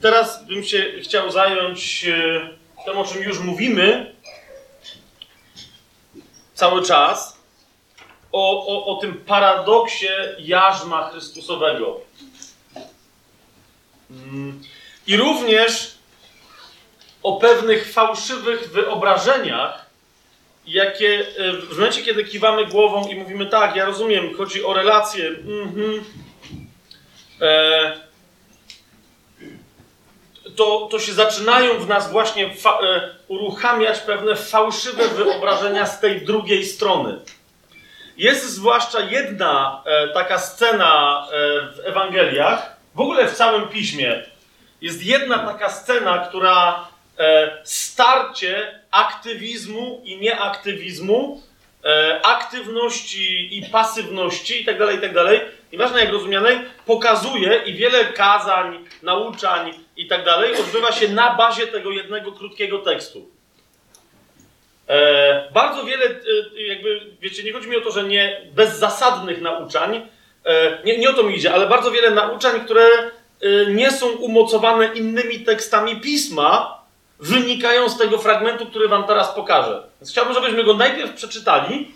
Teraz bym się chciał zająć e, tym, o czym już mówimy cały czas, o, o, o tym paradoksie jarzma Chrystusowego. Mm. I również o pewnych fałszywych wyobrażeniach, jakie e, w momencie, kiedy kiwamy głową i mówimy tak, ja rozumiem, chodzi o relacje, mm-hmm, e, to, to się zaczynają w nas właśnie fa- e, uruchamiać pewne fałszywe wyobrażenia z tej drugiej strony. Jest zwłaszcza jedna e, taka scena e, w Ewangeliach, w ogóle w całym piśmie. Jest jedna taka scena, która e, starcie aktywizmu i nieaktywizmu, e, aktywności i pasywności itd., tak itd., tak nieważne jak rozumianej, pokazuje i wiele kazań, nauczań itd. tak odbywa się na bazie tego jednego krótkiego tekstu. E, bardzo wiele, e, jakby, wiecie, nie chodzi mi o to, że nie bezzasadnych nauczań, e, nie, nie o to mi idzie, ale bardzo wiele nauczań, które e, nie są umocowane innymi tekstami pisma, wynikają z tego fragmentu, który wam teraz pokażę. Więc chciałbym, żebyśmy go najpierw przeczytali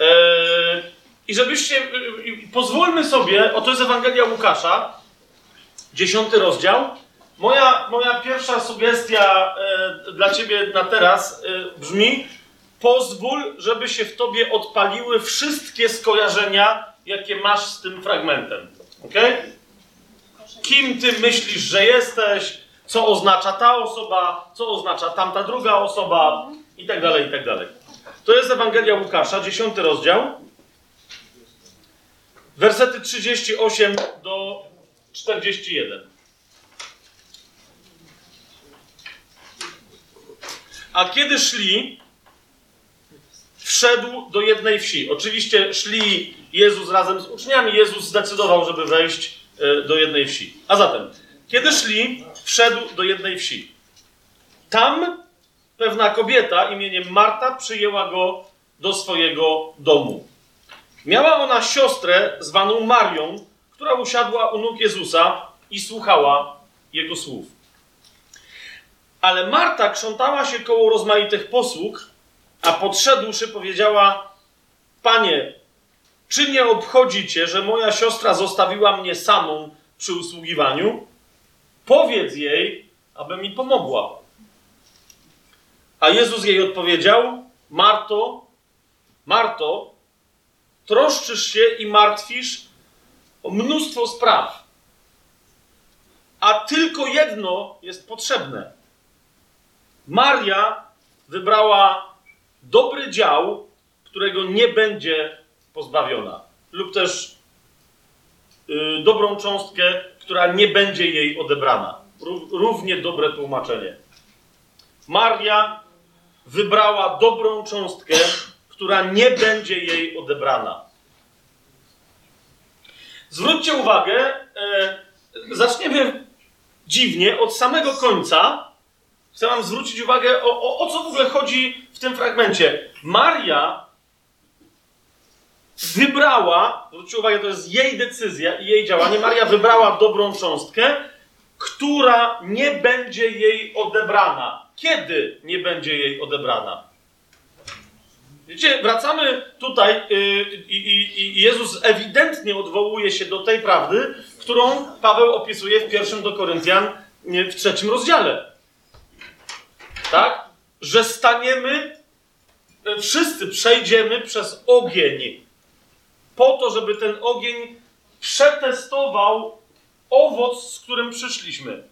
e, i żebyście, e, pozwólmy sobie, oto jest Ewangelia Łukasza, dziesiąty rozdział, Moja, moja pierwsza sugestia e, dla ciebie na teraz e, brzmi: pozwól, żeby się w tobie odpaliły wszystkie skojarzenia, jakie masz z tym fragmentem. Ok? Kim ty myślisz, że jesteś? Co oznacza ta osoba? Co oznacza tamta druga osoba? I tak dalej, i tak dalej. To jest Ewangelia Łukasza, dziesiąty rozdział. Wersety 38 do 41. A kiedy szli, wszedł do jednej wsi. Oczywiście szli Jezus razem z uczniami. Jezus zdecydował, żeby wejść e, do jednej wsi. A zatem, kiedy szli, wszedł do jednej wsi. Tam pewna kobieta imieniem Marta przyjęła go do swojego domu. Miała ona siostrę zwaną Marią, która usiadła u nóg Jezusa i słuchała jego słów. Ale Marta krzątała się koło rozmaitych posług, a podszedłszy powiedziała: Panie, czy nie obchodzi cię, że moja siostra zostawiła mnie samą przy usługiwaniu? Powiedz jej, aby mi pomogła. A Jezus jej odpowiedział: Marto, Marto, troszczysz się i martwisz mnóstwo spraw, a tylko jedno jest potrzebne. Maria wybrała dobry dział, którego nie będzie pozbawiona. Lub też yy, dobrą cząstkę, która nie będzie jej odebrana. Równie dobre tłumaczenie. Maria wybrała dobrą cząstkę, która nie będzie jej odebrana. Zwróćcie uwagę, e, zaczniemy dziwnie od samego końca, chcę wam zwrócić uwagę, o, o, o co w ogóle chodzi w tym fragmencie. Maria wybrała, zwróćcie uwagę, to jest jej decyzja i jej działanie. Maria wybrała dobrą cząstkę, która nie będzie jej odebrana. Kiedy nie będzie jej odebrana? Wiecie, wracamy tutaj yy, i Jezus ewidentnie odwołuje się do tej prawdy, którą Paweł opisuje w pierwszym do Koryntian w trzecim rozdziale tak? Że staniemy, e, wszyscy przejdziemy przez ogień, po to, żeby ten ogień przetestował owoc, z którym przyszliśmy.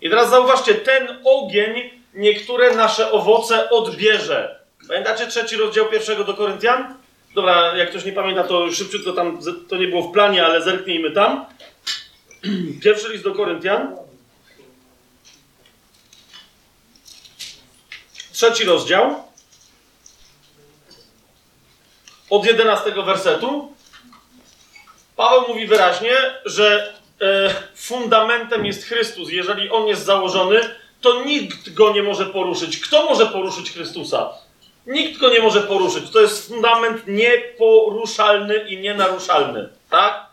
I teraz zauważcie, ten ogień niektóre nasze owoce odbierze. Pamiętacie trzeci rozdział pierwszego do Koryntian? Dobra, jak ktoś nie pamięta, to szybciutko tam, to nie było w planie, ale zerknijmy tam. Pierwszy list do Koryntian. trzeci rozdział, od 11 wersetu, Paweł mówi wyraźnie, że e, fundamentem jest Chrystus. Jeżeli on jest założony, to nikt go nie może poruszyć. Kto może poruszyć Chrystusa? Nikt go nie może poruszyć. To jest fundament nieporuszalny i nienaruszalny. Tak?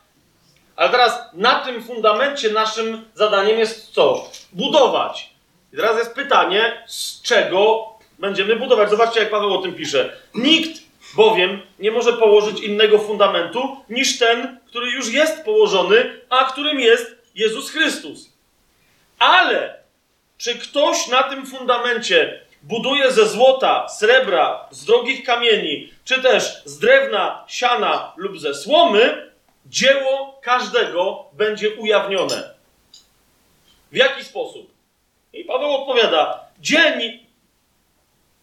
Ale teraz na tym fundamencie naszym zadaniem jest co? Budować. I teraz jest pytanie, z czego będziemy budować. Zobaczcie, jak Paweł o tym pisze. Nikt bowiem nie może położyć innego fundamentu niż ten, który już jest położony, a którym jest Jezus Chrystus. Ale czy ktoś na tym fundamencie buduje ze złota, srebra, z drogich kamieni, czy też z drewna, siana lub ze słomy, dzieło każdego będzie ujawnione. W jaki sposób? I Paweł odpowiada: Dzień,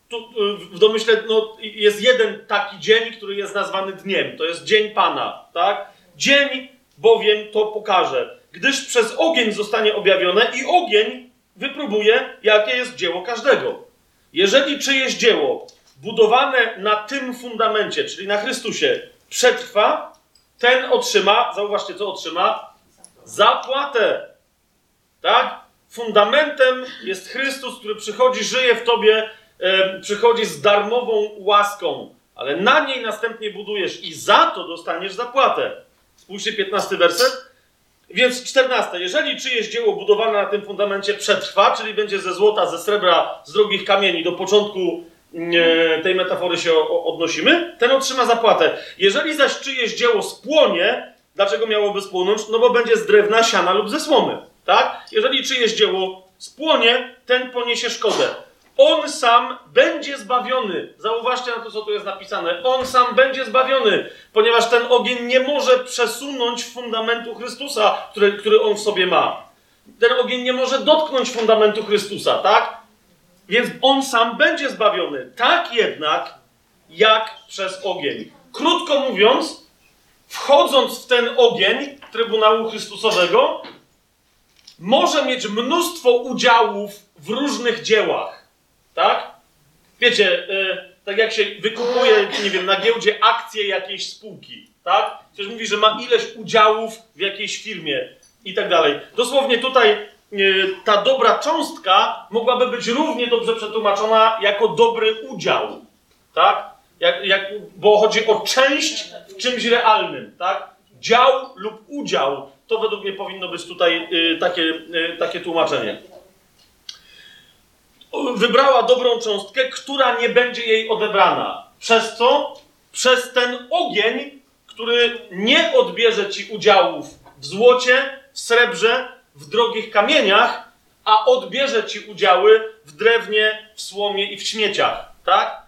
tu w domyśle no, jest jeden taki dzień, który jest nazwany dniem. To jest dzień Pana, tak? Dzień bowiem to pokaże, gdyż przez ogień zostanie objawione i ogień wypróbuje, jakie jest dzieło każdego. Jeżeli czyjeś dzieło budowane na tym fundamencie, czyli na Chrystusie, przetrwa, ten otrzyma, zauważcie, co otrzyma? Zapłatę. Tak? Fundamentem jest Chrystus, który przychodzi, żyje w tobie, przychodzi z darmową łaską, ale na niej następnie budujesz i za to dostaniesz zapłatę. Spójrzcie, 15 werset. Więc 14. Jeżeli czyjeś dzieło budowane na tym fundamencie przetrwa, czyli będzie ze złota, ze srebra, z drogich kamieni, do początku e, tej metafory się odnosimy, ten otrzyma zapłatę. Jeżeli zaś czyjeś dzieło spłonie, dlaczego miałoby spłonąć? No bo będzie z drewna, siana lub ze słomy. Tak? Jeżeli czyjeś dzieło spłonie, ten poniesie szkodę. On sam będzie zbawiony. Zauważcie na to, co tu jest napisane. On sam będzie zbawiony, ponieważ ten ogień nie może przesunąć fundamentu Chrystusa, który, który on w sobie ma. Ten ogień nie może dotknąć fundamentu Chrystusa, tak? Więc on sam będzie zbawiony. Tak jednak, jak przez ogień. Krótko mówiąc, wchodząc w ten ogień Trybunału Chrystusowego, może mieć mnóstwo udziałów w różnych dziełach. Tak? Wiecie, yy, tak jak się wykupuje, nie wiem, na giełdzie akcje jakiejś spółki, tak? Ktoś mówi, że ma ileś udziałów w jakiejś firmie i tak dalej. Dosłownie tutaj yy, ta dobra cząstka mogłaby być równie dobrze przetłumaczona jako dobry udział, tak? Jak, jak, bo chodzi o część w czymś realnym, tak? Dział lub udział, to według mnie powinno być tutaj yy, takie, takie tłumaczenie wybrała dobrą cząstkę, która nie będzie jej odebrana. Przez co? Przez ten ogień, który nie odbierze ci udziałów w złocie, w srebrze, w drogich kamieniach, a odbierze ci udziały w drewnie, w słomie i w śmieciach. Tak?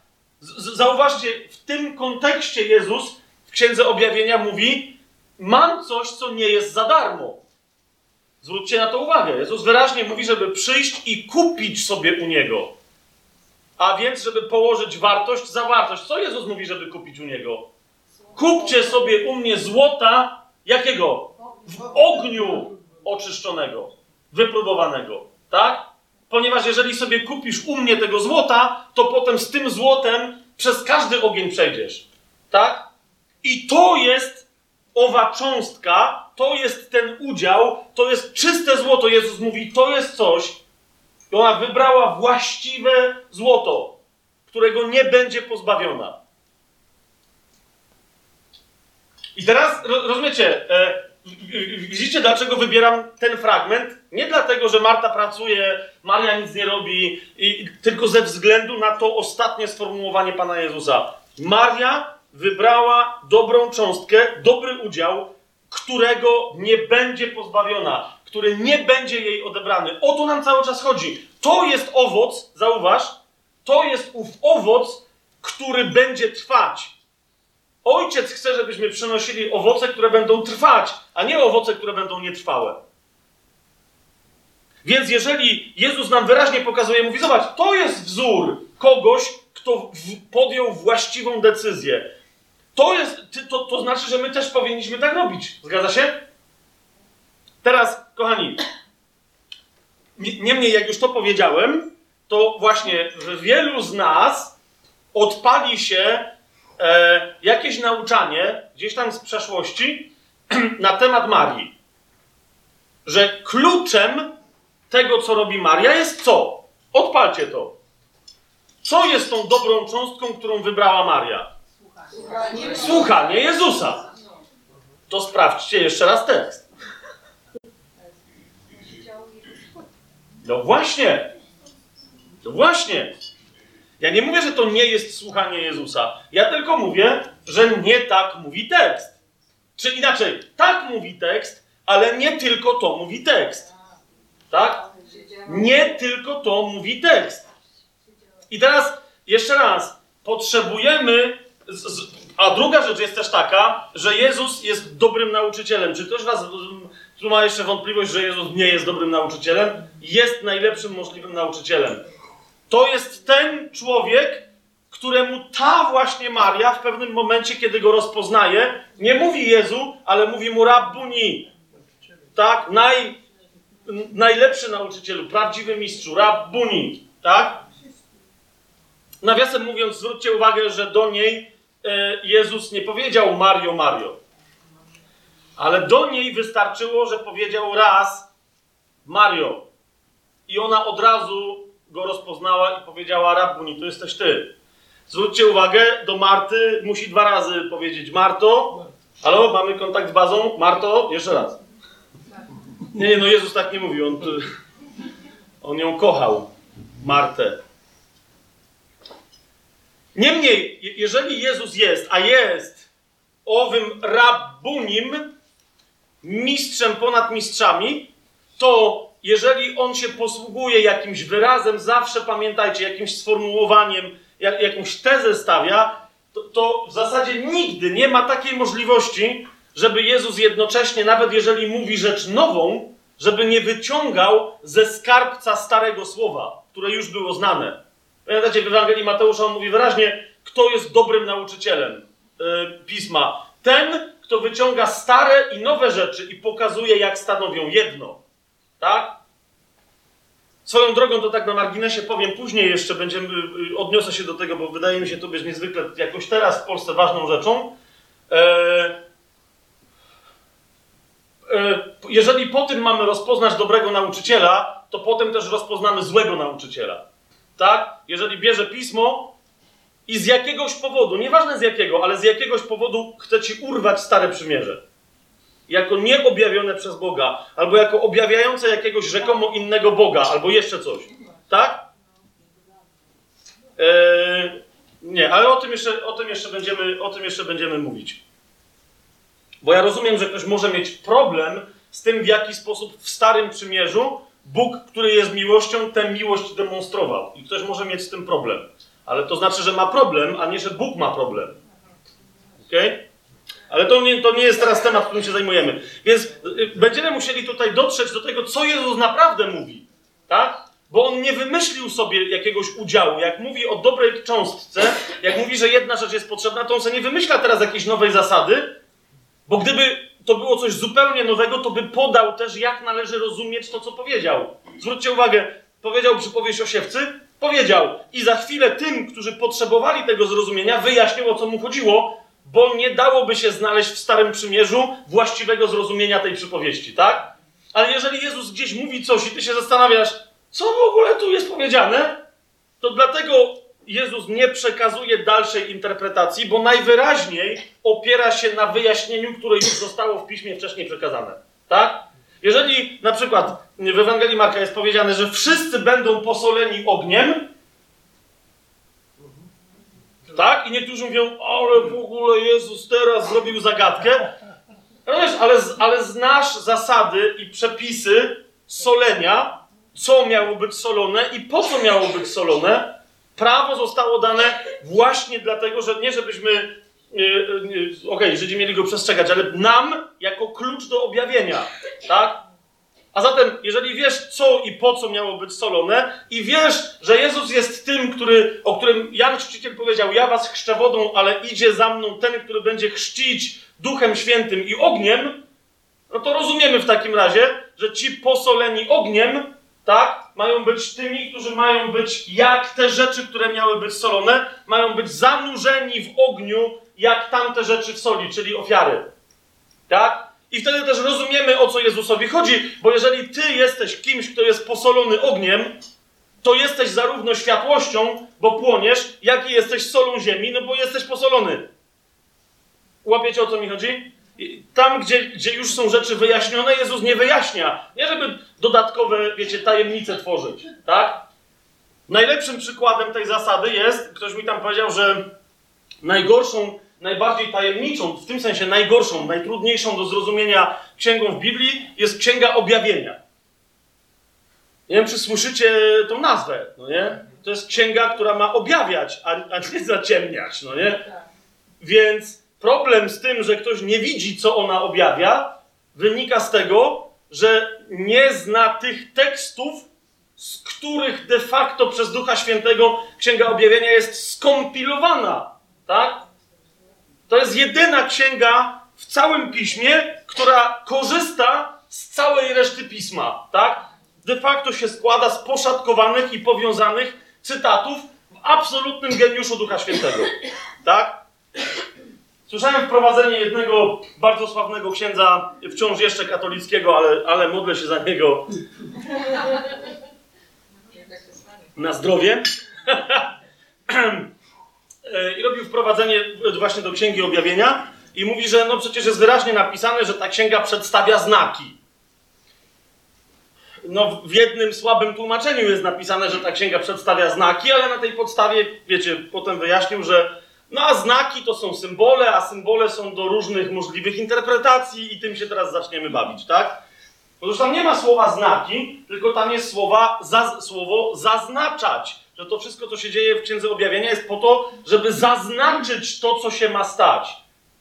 Zauważcie, w tym kontekście Jezus w Księdze Objawienia mówi: Mam coś, co nie jest za darmo. Zwróćcie na to uwagę. Jezus wyraźnie mówi, żeby przyjść i kupić sobie u Niego. A więc, żeby położyć wartość za wartość. Co Jezus mówi, żeby kupić u Niego? Kupcie sobie u mnie złota, jakiego? W ogniu oczyszczonego, wypróbowanego. Tak? Ponieważ jeżeli sobie kupisz u mnie tego złota, to potem z tym złotem przez każdy ogień przejdziesz. Tak? I to jest owa cząstka, to jest ten udział, to jest czyste złoto. Jezus mówi, to jest coś. I ona wybrała właściwe złoto, którego nie będzie pozbawiona. I teraz rozumiecie, e, widzicie, dlaczego wybieram ten fragment? Nie dlatego, że Marta pracuje, Maria nic nie robi, i, tylko ze względu na to ostatnie sformułowanie Pana Jezusa. Maria wybrała dobrą cząstkę, dobry udział, którego nie będzie pozbawiona, który nie będzie jej odebrany. O to nam cały czas chodzi. To jest owoc, zauważ, to jest ów owoc, który będzie trwać. Ojciec chce, żebyśmy przynosili owoce, które będą trwać, a nie owoce, które będą nietrwałe. Więc jeżeli Jezus nam wyraźnie pokazuje, mówi: Zobacz, to jest wzór kogoś, kto podjął właściwą decyzję. To, jest, to, to znaczy, że my też powinniśmy tak robić. Zgadza się? Teraz, kochani, niemniej jak już to powiedziałem, to właśnie w wielu z nas odpali się e, jakieś nauczanie gdzieś tam z przeszłości na temat Marii. Że kluczem tego, co robi Maria, jest co? Odpalcie to. Co jest tą dobrą cząstką, którą wybrała Maria? Słuchanie Jezusa. to sprawdźcie jeszcze raz tekst. No właśnie. No właśnie. Ja nie mówię, że to nie jest słuchanie Jezusa. Ja tylko mówię, że nie tak mówi tekst. Czy inaczej, tak mówi tekst, ale nie tylko to mówi tekst. Tak? Nie tylko to mówi tekst. I teraz jeszcze raz, potrzebujemy. Z, z, a druga rzecz jest też taka, że Jezus jest dobrym nauczycielem. Czy ktoś was tu ma jeszcze wątpliwość, że Jezus nie jest dobrym nauczycielem? Jest najlepszym możliwym nauczycielem. To jest ten człowiek, któremu ta właśnie Maria w pewnym momencie, kiedy go rozpoznaje, nie mówi Jezu, ale mówi mu Rabbuni. Tak? Naj, najlepszy nauczycielu, prawdziwy mistrzu, Rabbuni. Tak? Nawiasem mówiąc, zwróćcie uwagę, że do niej Jezus nie powiedział Mario, Mario. Ale do niej wystarczyło, że powiedział raz Mario. I ona od razu go rozpoznała i powiedziała Rabbuni, to jesteś ty. Zwróćcie uwagę, do Marty musi dwa razy powiedzieć Marto. Halo, mamy kontakt z bazą? Marto, jeszcze raz. Nie, nie, no Jezus tak nie mówi. On, on ją kochał, Martę. Niemniej, jeżeli Jezus jest, a jest owym rabbunim, mistrzem ponad mistrzami, to jeżeli on się posługuje jakimś wyrazem, zawsze pamiętajcie, jakimś sformułowaniem, jak, jakąś tezę stawia, to, to w zasadzie nigdy nie ma takiej możliwości, żeby Jezus jednocześnie, nawet jeżeli mówi rzecz nową, żeby nie wyciągał ze skarbca starego słowa, które już było znane. Pamiętacie, w Ewangelii Mateusza on mówi wyraźnie, kto jest dobrym nauczycielem yy, pisma. Ten, kto wyciąga stare i nowe rzeczy i pokazuje, jak stanowią jedno. Tak? Swoją drogą to tak na marginesie powiem później jeszcze, będziemy, y, odniosę się do tego, bo wydaje mi się to być niezwykle jakoś teraz w Polsce ważną rzeczą. E, e, jeżeli po tym mamy rozpoznać dobrego nauczyciela, to potem też rozpoznamy złego nauczyciela. Tak? Jeżeli bierze pismo i z jakiegoś powodu, nieważne z jakiego, ale z jakiegoś powodu chce ci urwać stare przymierze jako nieobjawione przez Boga, albo jako objawiające jakiegoś rzekomo innego Boga, albo jeszcze coś. Tak? Eee, nie, ale o tym, jeszcze, o, tym jeszcze będziemy, o tym jeszcze będziemy mówić. Bo ja rozumiem, że ktoś może mieć problem z tym, w jaki sposób w Starym Przymierzu Bóg, który jest miłością, tę miłość demonstrował. I ktoś może mieć z tym problem. Ale to znaczy, że ma problem, a nie, że Bóg ma problem. Okay? Ale to nie, to nie jest teraz temat, którym się zajmujemy. Więc y, będziemy musieli tutaj dotrzeć do tego, co Jezus naprawdę mówi. Tak? Bo on nie wymyślił sobie jakiegoś udziału. Jak mówi o dobrej cząstce, jak mówi, że jedna rzecz jest potrzebna, to on sobie nie wymyśla teraz jakiejś nowej zasady, bo gdyby to było coś zupełnie nowego, to by podał też, jak należy rozumieć to, co powiedział. Zwróćcie uwagę, powiedział przypowieść o siewcy, powiedział i za chwilę tym, którzy potrzebowali tego zrozumienia, wyjaśnił, o co mu chodziło, bo nie dałoby się znaleźć w Starym Przymierzu właściwego zrozumienia tej przypowieści, tak? Ale jeżeli Jezus gdzieś mówi coś i ty się zastanawiasz, co w ogóle tu jest powiedziane, to dlatego Jezus nie przekazuje dalszej interpretacji, bo najwyraźniej opiera się na wyjaśnieniu, które już zostało w piśmie wcześniej przekazane. Tak? Jeżeli na przykład w Ewangelii Marka jest powiedziane, że wszyscy będą posoleni ogniem, tak? I niektórzy mówią, ale w ogóle Jezus teraz zrobił zagadkę. No wiesz, ale, ale znasz zasady i przepisy solenia, co miało być solone i po co miało być solone. Prawo zostało dane właśnie dlatego, że nie żebyśmy, yy, yy, okej, okay, Żydzi mieli go przestrzegać, ale nam jako klucz do objawienia, tak? A zatem, jeżeli wiesz, co i po co miało być solone, i wiesz, że Jezus jest tym, który, o którym Jan Chrzciciel powiedział: Ja was chrzczę wodą, ale idzie za mną ten, który będzie chrzcić Duchem Świętym i ogniem, no to rozumiemy w takim razie, że ci posoleni ogniem, tak, mają być tymi, którzy mają być jak te rzeczy, które miały być solone, mają być zanurzeni w ogniu, jak tamte rzeczy w soli, czyli ofiary. Tak? I wtedy też rozumiemy, o co Jezusowi chodzi, bo jeżeli ty jesteś kimś, kto jest posolony ogniem, to jesteś zarówno światłością, bo płoniesz, jak i jesteś solą ziemi, no bo jesteś posolony. Łapiecie, o co mi chodzi? Tam, gdzie, gdzie już są rzeczy wyjaśnione, Jezus nie wyjaśnia. Nie, żeby dodatkowe, wiecie, tajemnice tworzyć, tak? Najlepszym przykładem tej zasady jest, ktoś mi tam powiedział, że najgorszą, najbardziej tajemniczą, w tym sensie najgorszą, najtrudniejszą do zrozumienia księgą w Biblii jest Księga Objawienia. Nie wiem, czy słyszycie tą nazwę, no nie? To jest księga, która ma objawiać, a, a nie zaciemniać, no nie? Więc problem z tym, że ktoś nie widzi, co ona objawia, wynika z tego, że nie zna tych tekstów, z których de facto przez Ducha Świętego Księga Objawienia jest skompilowana. Tak? To jest jedyna księga w całym piśmie, która korzysta z całej reszty pisma. Tak? De facto się składa z poszatkowanych i powiązanych cytatów w absolutnym geniuszu Ducha Świętego. Tak? Słyszałem wprowadzenie jednego bardzo sławnego księdza, wciąż jeszcze katolickiego, ale, ale modlę się za niego na zdrowie. I robił wprowadzenie właśnie do Księgi Objawienia i mówi, że no przecież jest wyraźnie napisane, że ta księga przedstawia znaki. No, w jednym słabym tłumaczeniu jest napisane, że ta księga przedstawia znaki, ale na tej podstawie, wiecie, potem wyjaśnił, że no a znaki to są symbole, a symbole są do różnych możliwych interpretacji i tym się teraz zaczniemy bawić, tak? Otóż tam nie ma słowa znaki, tylko tam jest słowa, za, słowo zaznaczać. Że to wszystko, co się dzieje w Księdze Objawienia jest po to, żeby zaznaczyć to, co się ma stać.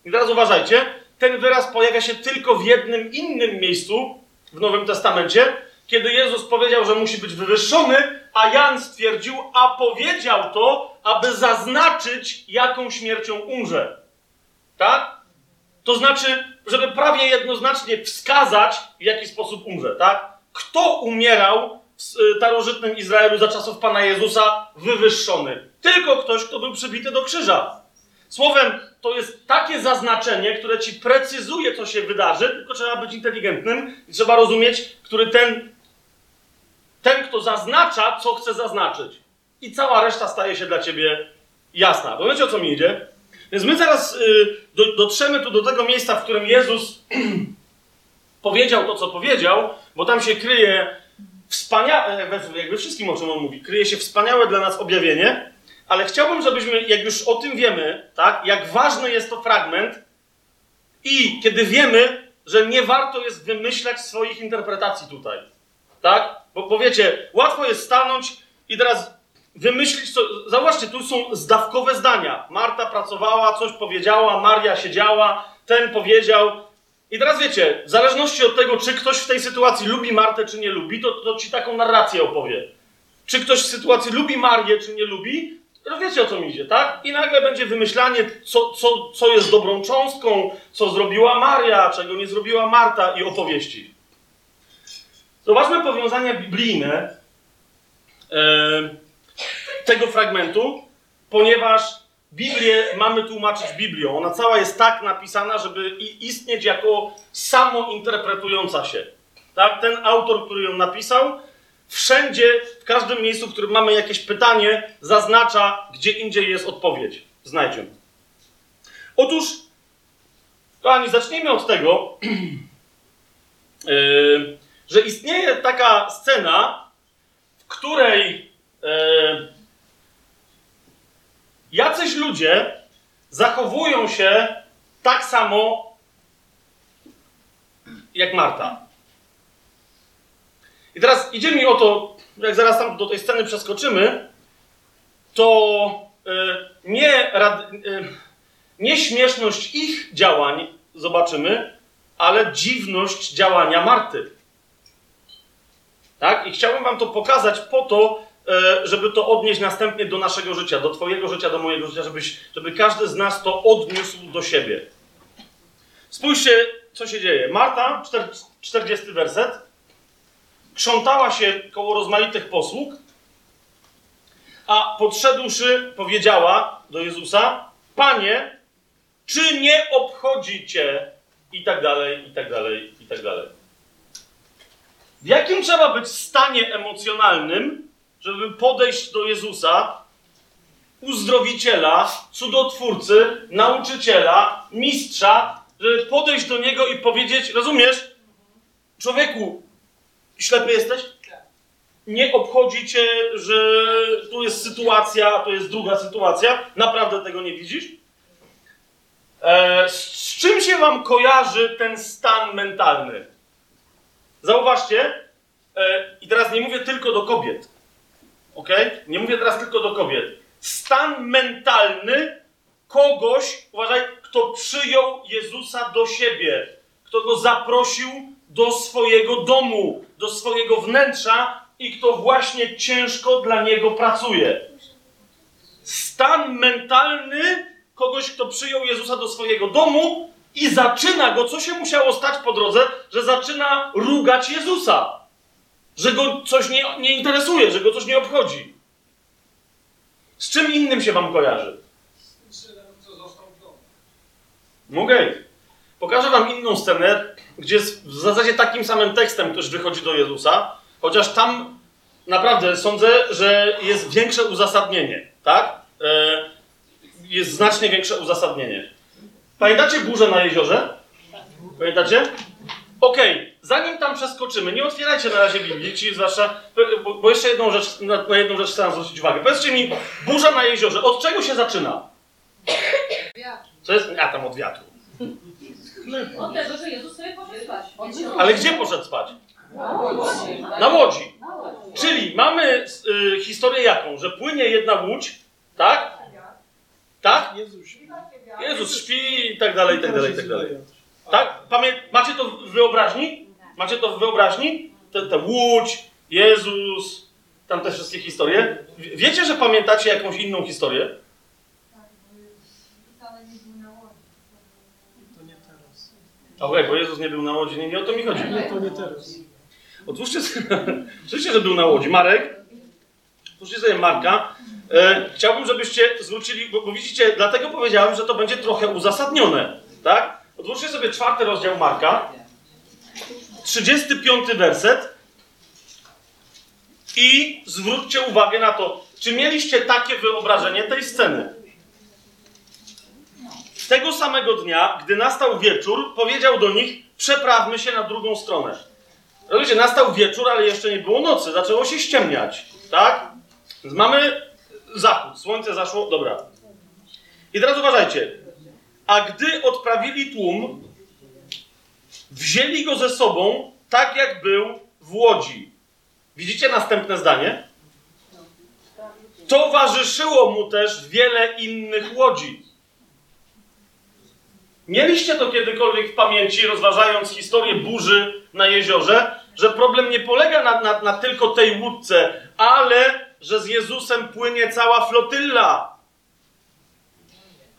I teraz uważajcie, ten wyraz pojawia się tylko w jednym innym miejscu w Nowym Testamencie, kiedy Jezus powiedział, że musi być wywyższony, a Jan stwierdził, a powiedział to, aby zaznaczyć, jaką śmiercią umrze. Tak? To znaczy, żeby prawie jednoznacznie wskazać, w jaki sposób umrze, tak? Kto umierał w starożytnym Izraelu za czasów Pana Jezusa wywyższony? Tylko ktoś, kto był przybity do krzyża. Słowem, to jest takie zaznaczenie, które ci precyzuje, co się wydarzy, tylko trzeba być inteligentnym i trzeba rozumieć, który ten ten, kto zaznacza, co chce zaznaczyć. I cała reszta staje się dla ciebie jasna. Bo wiecie, o co mi idzie? Więc my zaraz y, do, dotrzemy tu do tego miejsca, w którym Jezus powiedział to, co powiedział, bo tam się kryje wspaniałe, jakby wszystkim, o czym on mówi, kryje się wspaniałe dla nas objawienie, ale chciałbym, żebyśmy, jak już o tym wiemy, tak, jak ważny jest to fragment i kiedy wiemy, że nie warto jest wymyślać swoich interpretacji tutaj, tak? Bo, bo wiecie, łatwo jest stanąć i teraz wymyślić, co. Zauważcie, tu są zdawkowe zdania. Marta pracowała, coś powiedziała, Maria siedziała, ten powiedział. I teraz wiecie, w zależności od tego, czy ktoś w tej sytuacji lubi Martę, czy nie lubi, to, to ci taką narrację opowie. Czy ktoś w sytuacji lubi Marię, czy nie lubi, to wiecie o co mi idzie, tak? I nagle będzie wymyślanie, co, co, co jest dobrą cząstką, co zrobiła Maria, czego nie zrobiła Marta i opowieści. Zobaczmy powiązania biblijne e, tego fragmentu, ponieważ Biblię mamy tłumaczyć Biblią. Ona cała jest tak napisana, żeby istnieć jako samointerpretująca się. Tak? Ten autor, który ją napisał, wszędzie, w każdym miejscu, w którym mamy jakieś pytanie, zaznacza, gdzie indziej jest odpowiedź. Znajdziemy. Otóż, kochani, zacznijmy od tego, yy, że istnieje taka scena, w której e, jacyś ludzie zachowują się tak samo jak Marta. I teraz idzie mi o to, jak zaraz tam do tej sceny przeskoczymy, to e, nie, e, nie śmieszność ich działań zobaczymy, ale dziwność działania Marty. Tak? I chciałbym Wam to pokazać po to, żeby to odnieść następnie do naszego życia, do Twojego życia, do mojego życia, żebyś, żeby każdy z nas to odniósł do siebie. Spójrzcie, co się dzieje. Marta, 40 werset, krzątała się koło rozmaitych posług, a podszedłszy, powiedziała do Jezusa: Panie, czy nie obchodzi cię? I tak dalej, i tak dalej, i tak dalej. W jakim trzeba być stanie emocjonalnym, żeby podejść do Jezusa, uzdrowiciela, cudotwórcy, nauczyciela, mistrza, żeby podejść do niego i powiedzieć, rozumiesz? Człowieku, ślepy jesteś? Nie obchodzi cię, że tu jest sytuacja, to jest druga sytuacja. Naprawdę tego nie widzisz? E, z, z czym się wam kojarzy ten stan mentalny? Zauważcie, e, i teraz nie mówię tylko do kobiet. Ok? Nie mówię teraz tylko do kobiet. Stan mentalny kogoś, uważaj, kto przyjął Jezusa do siebie, kto go zaprosił do swojego domu, do swojego wnętrza i kto właśnie ciężko dla niego pracuje. Stan mentalny kogoś, kto przyjął Jezusa do swojego domu i zaczyna go, co się musiało stać po drodze, że zaczyna rugać Jezusa. Że go coś nie, nie interesuje, że go coś nie obchodzi. Z czym innym się wam kojarzy? Mogę. Pokażę wam inną scenę, gdzie w zasadzie takim samym tekstem ktoś wychodzi do Jezusa, chociaż tam naprawdę sądzę, że jest większe uzasadnienie, tak? E, jest znacznie większe uzasadnienie. Pamiętacie burzę na jeziorze? Pamiętacie? Okej, okay. zanim tam przeskoczymy, nie otwierajcie na razie Biblii, ci zwłaszcza, bo, bo jeszcze jedną rzecz, na, na, jedną rzecz chcę zwrócić uwagę. Powiedzcie mi, burza na jeziorze, od czego się zaczyna? Co jest? A, tam od wiatru. Od tego, że Jezus sobie poszedł spać. Ale gdzie poszedł spać? Na łodzi. Na łodzi. Czyli mamy y, historię jaką? Że płynie jedna łódź, tak? Tak? Jezus śpi i tak dalej, i tak dalej, i tak dalej. Tak? Pamię macie to w wyobraźni? Macie to w wyobraźni? Te, te łódź, Jezus, tam te wszystkie historie. Wiecie, że pamiętacie jakąś inną historię? Okej, okay, bo Jezus nie był na łodzi, nie, nie o to mi chodzi. Nie, to nie teraz. Otwórzcie oczywiście, że był na łodzi. Marek, otwórzcie sobie Marka. E, chciałbym, żebyście zwrócili, bo, bo, widzicie, dlatego powiedziałem, że to będzie trochę uzasadnione, tak? Otwórzcie sobie czwarty rozdział Marka, 35 werset i zwróćcie uwagę na to, czy mieliście takie wyobrażenie tej sceny. Tego samego dnia, gdy nastał wieczór, powiedział do nich: Przeprawmy się na drugą stronę. Rozumiecie, nastał wieczór, ale jeszcze nie było nocy, zaczęło się ściemniać, tak? Więc mamy zachód, słońce zaszło, dobra. I teraz uważajcie. A gdy odprawili tłum, wzięli go ze sobą, tak jak był w łodzi. Widzicie następne zdanie? Towarzyszyło mu też wiele innych łodzi. Mieliście to kiedykolwiek w pamięci, rozważając historię burzy na jeziorze, że problem nie polega na, na, na tylko tej łódce, ale że z Jezusem płynie cała flotylla.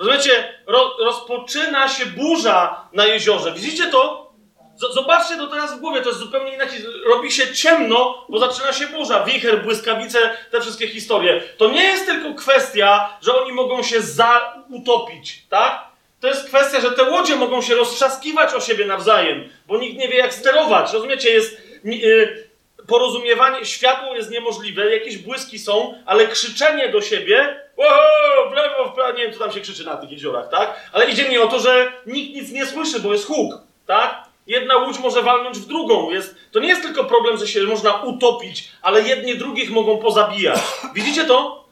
Rozumiecie? Ro, rozpoczyna się burza na jeziorze. Widzicie to? Z, zobaczcie to teraz w głowie, to jest zupełnie inaczej. Robi się ciemno, bo zaczyna się burza. Wicher, błyskawice, te wszystkie historie. To nie jest tylko kwestia, że oni mogą się zautopić, tak? To jest kwestia, że te łodzie mogą się roztrzaskiwać o siebie nawzajem, bo nikt nie wie, jak sterować. Rozumiecie? Jest. Yy, porozumiewanie, światło jest niemożliwe, jakieś błyski są, ale krzyczenie do siebie, wow, w lewo, w prawo, nie wiem, co tam się krzyczy na tych jeziorach, tak? Ale idzie mi o to, że nikt nic nie słyszy, bo jest huk, tak? Jedna łódź może walnąć w drugą. Jest, to nie jest tylko problem, że się można utopić, ale jedni drugich mogą pozabijać. Widzicie to?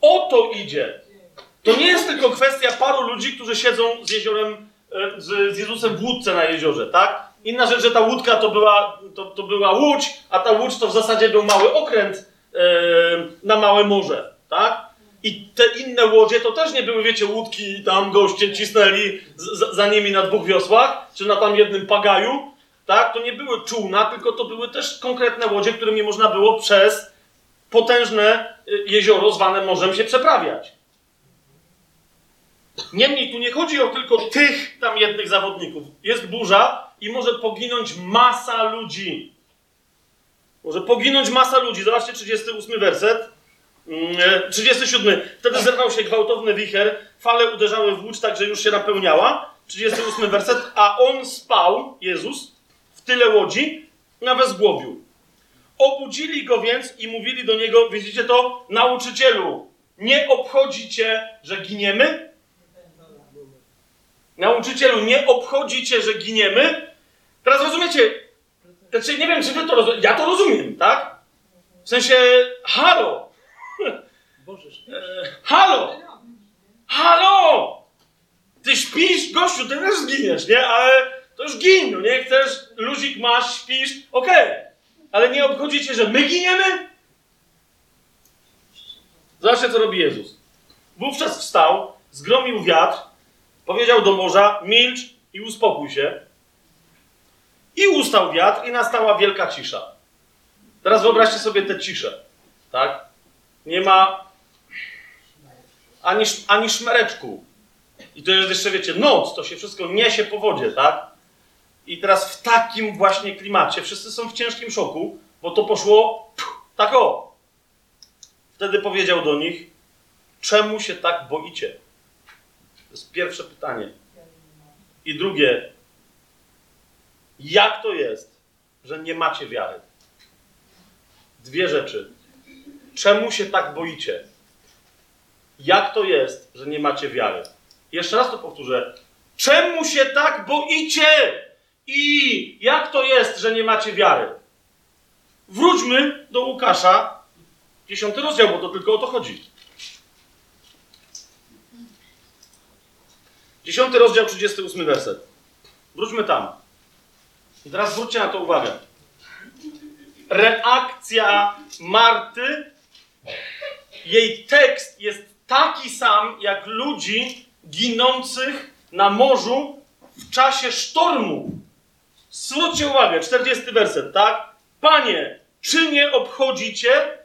O to idzie. To nie jest tylko kwestia paru ludzi, którzy siedzą z jeziorem, e, z, z Jezusem w łódce na jeziorze, tak? Inna rzecz, że ta łódka to była, to, to była łódź, a ta łódź to w zasadzie był mały okręt na małe morze, tak? I te inne łodzie to też nie były, wiecie, łódki tam goście cisnęli z, za nimi na dwóch wiosłach, czy na tam jednym pagaju, tak? To nie były czółna, tylko to były też konkretne łodzie, którymi można było przez potężne y, jezioro zwane morzem się przeprawiać. Niemniej tu nie chodzi o tylko tych tam jednych zawodników. Jest burza i może poginąć masa ludzi. Może poginąć masa ludzi. Zobaczcie 38 werset. 37. Mm, Wtedy zerwał się gwałtowny wicher, fale uderzały w łódź tak, że już się napełniała. 38 werset. A on spał, Jezus, w tyle łodzi, na wezgłowiu. Obudzili go więc i mówili do niego, widzicie to, nauczycielu, nie obchodzi cię, że giniemy? Nauczycielu, nie obchodzicie, że giniemy? Teraz rozumiecie? Znaczy, nie wiem, czy wy to rozumiecie. Ja to rozumiem, tak? W sensie, halo! Boże, E, halo! Halo! Ty śpisz, gościu, ty też zginiesz, nie? Ale to już gin, no nie? Chcesz, luzik masz, śpisz, okej. Ale nie obchodzicie, że my giniemy? Zobaczcie, co robi Jezus. Wówczas wstał, zgromił wiatr, powiedział do morza, milcz i uspokój się. I ustał wiatr i nastała wielka cisza. Teraz wyobraźcie sobie tę ciszę, tak? Nie ma ani, ani szmereczku. I to jest jeszcze, wiecie, noc, to się wszystko niesie po wodzie, tak? I teraz w takim właśnie klimacie wszyscy są w ciężkim szoku, bo to poszło tak o. Wtedy powiedział do nich, czemu się tak boicie? To jest pierwsze pytanie. I drugie, jak to jest, że nie macie wiary? Dwie rzeczy. Czemu się tak boicie? Jak to jest, że nie macie wiary? Jeszcze raz to powtórzę. Czemu się tak boicie? I jak to jest, że nie macie wiary? Wróćmy do Łukasza, dziesiąty rozdział, bo to tylko o to chodzi. Dziesiąty rozdział, 38 werset. Wróćmy tam. I teraz zwróćcie na to uwagę. Reakcja Marty, jej tekst jest taki sam jak ludzi ginących na morzu w czasie sztormu. Zwróćcie uwagę, 40 werset, tak? Panie, czy nie obchodzicie?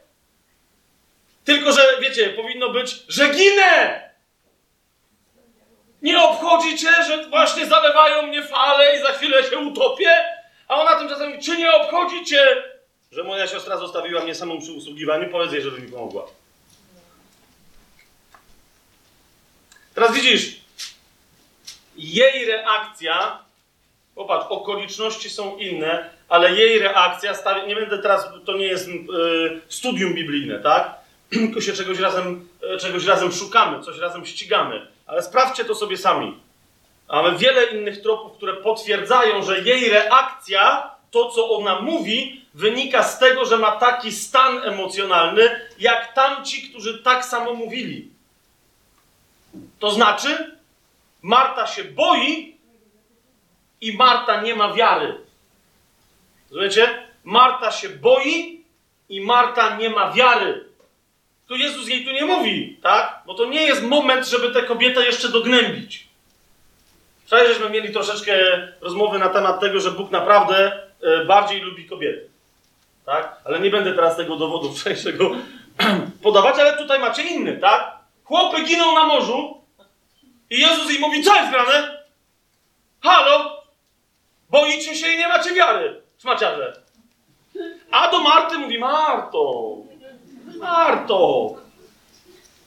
Tylko, że wiecie, powinno być, że ginę! Nie obchodzi cię, że właśnie zalewają mnie fale i za chwilę się utopię? A ona tymczasem mówi, czy nie obchodzi cię, że moja siostra zostawiła mnie samą przy usługiwaniu? Powiedz jej, żeby mi pomogła. Teraz widzisz, jej reakcja, popatrz, okoliczności są inne, ale jej reakcja, stawia, nie będę teraz, to nie jest y, studium biblijne, tak? Tylko się czegoś razem, y, czegoś razem szukamy, coś razem ścigamy, ale sprawdźcie to sobie sami. Mamy wiele innych tropów, które potwierdzają, że jej reakcja, to co ona mówi, wynika z tego, że ma taki stan emocjonalny, jak tamci, którzy tak samo mówili. To znaczy, Marta się boi i Marta nie ma wiary. Rozumiecie? Marta się boi i Marta nie ma wiary. To Jezus jej tu nie mówi, tak? Bo to nie jest moment, żeby tę kobietę jeszcze dognębić. Wczoraj żeśmy mieli troszeczkę rozmowy na temat tego, że Bóg naprawdę e, bardziej lubi kobiety. Tak? Ale nie będę teraz tego dowodu wczorajszego podawać, ale tutaj macie inny, tak? Chłopy giną na morzu i Jezus im mówi, co jest grane? Halo? Boicie się i nie macie wiary, szmaciarze. A do Marty mówi, Marto, Marto.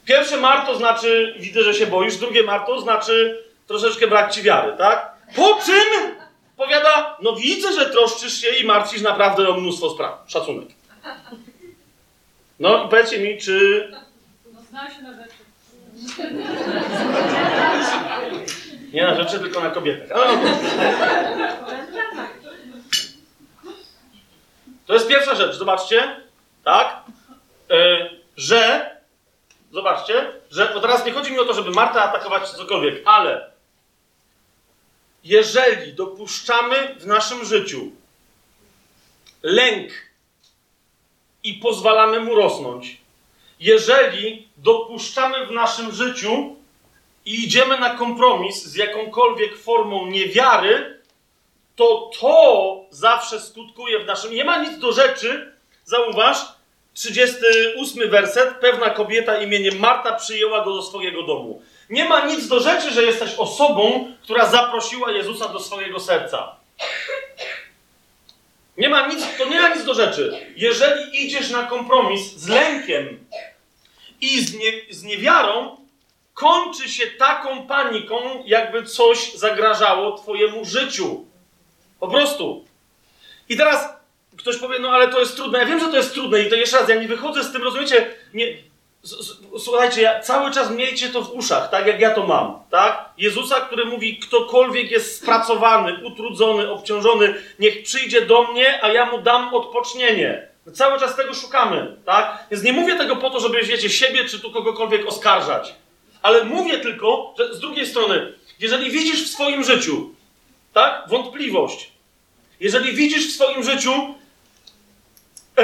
Pierwsze Marto znaczy, widzę, że się boisz, drugie Marto znaczy troszeczkę brak ci wiary, tak? Po czym powiada, no widzę, że troszczysz się i martwisz naprawdę o mnóstwo spraw. Szacunek. No i powiedzcie mi, czy No zna się na rzeczy. nie na rzeczy, tylko na kobietach. Ale no, to jest pierwsza rzecz, zobaczcie, tak? E, że, zobaczcie, że, bo teraz nie chodzi mi o to, żeby Marta atakować cokolwiek, ale jeżeli dopuszczamy w naszym życiu lęk i pozwalamy mu rosnąć, jeżeli dopuszczamy w naszym życiu i idziemy na kompromis z jakąkolwiek formą niewiary, to to zawsze skutkuje w naszym. Nie ma nic do rzeczy. Zauważ, 38 werset. Pewna kobieta imieniem Marta przyjęła go do swojego domu. Nie ma nic do rzeczy, że jesteś osobą, która zaprosiła Jezusa do swojego serca. Nie ma nic, to nie ma nic do rzeczy. Jeżeli idziesz na kompromis z lękiem i z, nie, z niewiarą, kończy się taką paniką, jakby coś zagrażało Twojemu życiu. Po prostu. I teraz ktoś powie, no ale to jest trudne. Ja wiem, że to jest trudne i to jeszcze raz, ja nie wychodzę z tym, rozumiecie? Nie, Słuchajcie, ja, cały czas miejcie to w uszach, tak jak ja to mam, tak? Jezusa, który mówi, ktokolwiek jest spracowany, utrudzony, obciążony, niech przyjdzie do mnie, a ja mu dam odpocznienie. Cały czas tego szukamy, tak? Więc nie mówię tego po to, żeby, wiecie, siebie czy tu kogokolwiek oskarżać. Ale mówię tylko, że z drugiej strony, jeżeli widzisz w swoim życiu, tak, wątpliwość, jeżeli widzisz w swoim życiu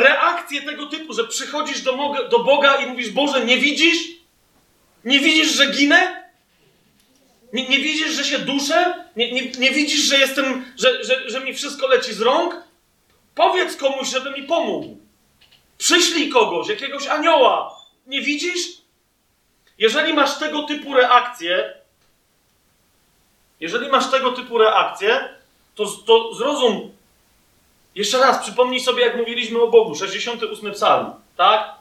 reakcję tego typu, że przychodzisz do, do Boga i mówisz, Boże, nie widzisz? Nie widzisz, że ginę? Nie, nie widzisz, że się duszę? Nie, nie, nie widzisz, że jestem, że, że, że mi wszystko leci z rąk? Powiedz komuś, żeby mi pomógł. Przyślij kogoś, jakiegoś anioła. Nie widzisz? Jeżeli masz tego typu reakcję, jeżeli masz tego typu reakcję, to, to zrozum, jeszcze raz, przypomnij sobie, jak mówiliśmy o Bogu, 68 psalm, tak?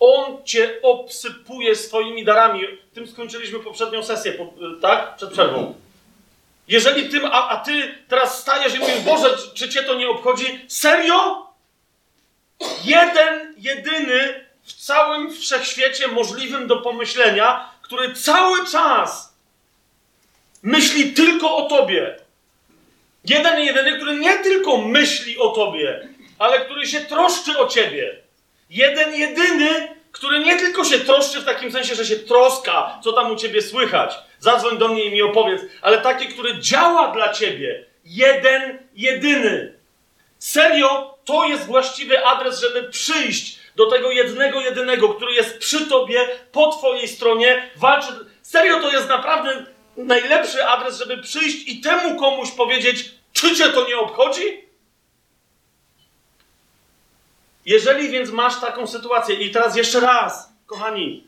On cię obsypuje swoimi darami. Tym skończyliśmy poprzednią sesję, tak? Przed przerwą. Jeżeli tym, a, a ty teraz stajesz i mówisz, Boże, czy cię to nie obchodzi? Serio? Jeden, jedyny w całym wszechświecie możliwym do pomyślenia, który cały czas myśli tylko o tobie. Jeden jedyny, który nie tylko myśli o tobie, ale który się troszczy o ciebie. Jeden jedyny, który nie tylko się troszczy w takim sensie, że się troska, co tam u ciebie słychać. Zadzwoń do mnie i mi opowiedz, ale taki, który działa dla ciebie. Jeden jedyny. Serio, to jest właściwy adres, żeby przyjść do tego jednego, jedynego, który jest przy tobie, po twojej stronie, walczy. Serio, to jest naprawdę najlepszy adres, żeby przyjść i temu komuś powiedzieć, czy cię to nie obchodzi? Jeżeli więc masz taką sytuację, i teraz jeszcze raz, kochani,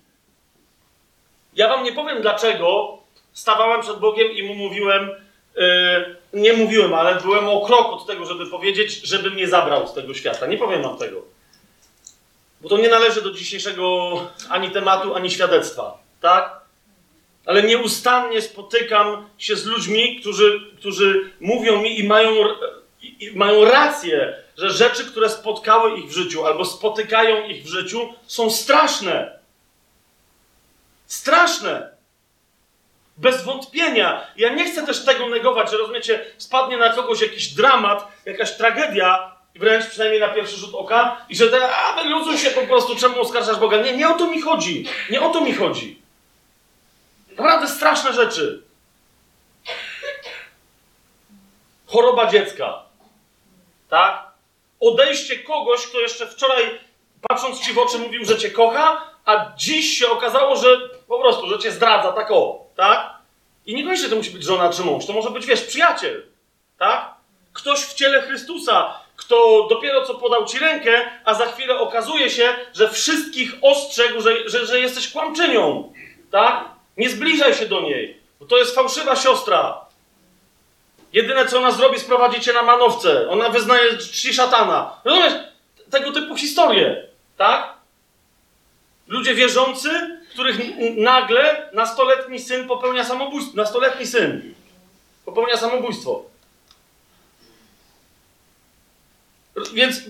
ja wam nie powiem dlaczego stawałem przed Bogiem i mu mówiłem, yy, nie mówiłem, ale byłem o krok od tego, żeby powiedzieć, żeby mnie zabrał z tego świata. Nie powiem wam tego. Bo to nie należy do dzisiejszego ani tematu, ani świadectwa. Tak? Ale nieustannie spotykam się z ludźmi, którzy, którzy mówią mi i mają, i mają rację, że rzeczy, które spotkały ich w życiu albo spotykają ich w życiu, są straszne. Straszne. Bez wątpienia. Ja nie chcę też tego negować, że rozumiecie, spadnie na kogoś jakiś dramat, jakaś tragedia, wręcz przynajmniej na pierwszy rzut oka, i że te, a wyluzuj się po prostu, czemu oskarżasz Boga. Nie, nie o to mi chodzi. Nie o to mi chodzi. Naprawdę straszne rzeczy. Choroba dziecka. Tak? Odejście kogoś, kto jeszcze wczoraj, patrząc ci w oczy, mówił, że cię kocha, a dziś się okazało, że po prostu, że cię zdradza, tak o, tak? I niekoniecznie to musi być żona czy mąż, to może być, wiesz, przyjaciel, tak? Ktoś w ciele Chrystusa, kto dopiero co podał ci rękę, a za chwilę okazuje się, że wszystkich ostrzegł, że, że, że jesteś kłamczynią, tak? Nie zbliżaj się do niej, bo to jest fałszywa siostra. Jedyne, co ona zrobi, sprowadzi cię na manowce. Ona wyznaje czci szatana. Rozumiesz? Tego typu historie, tak? Ludzie wierzący, których nagle nastoletni syn popełnia samobójstwo. Nastoletni syn popełnia samobójstwo. Więc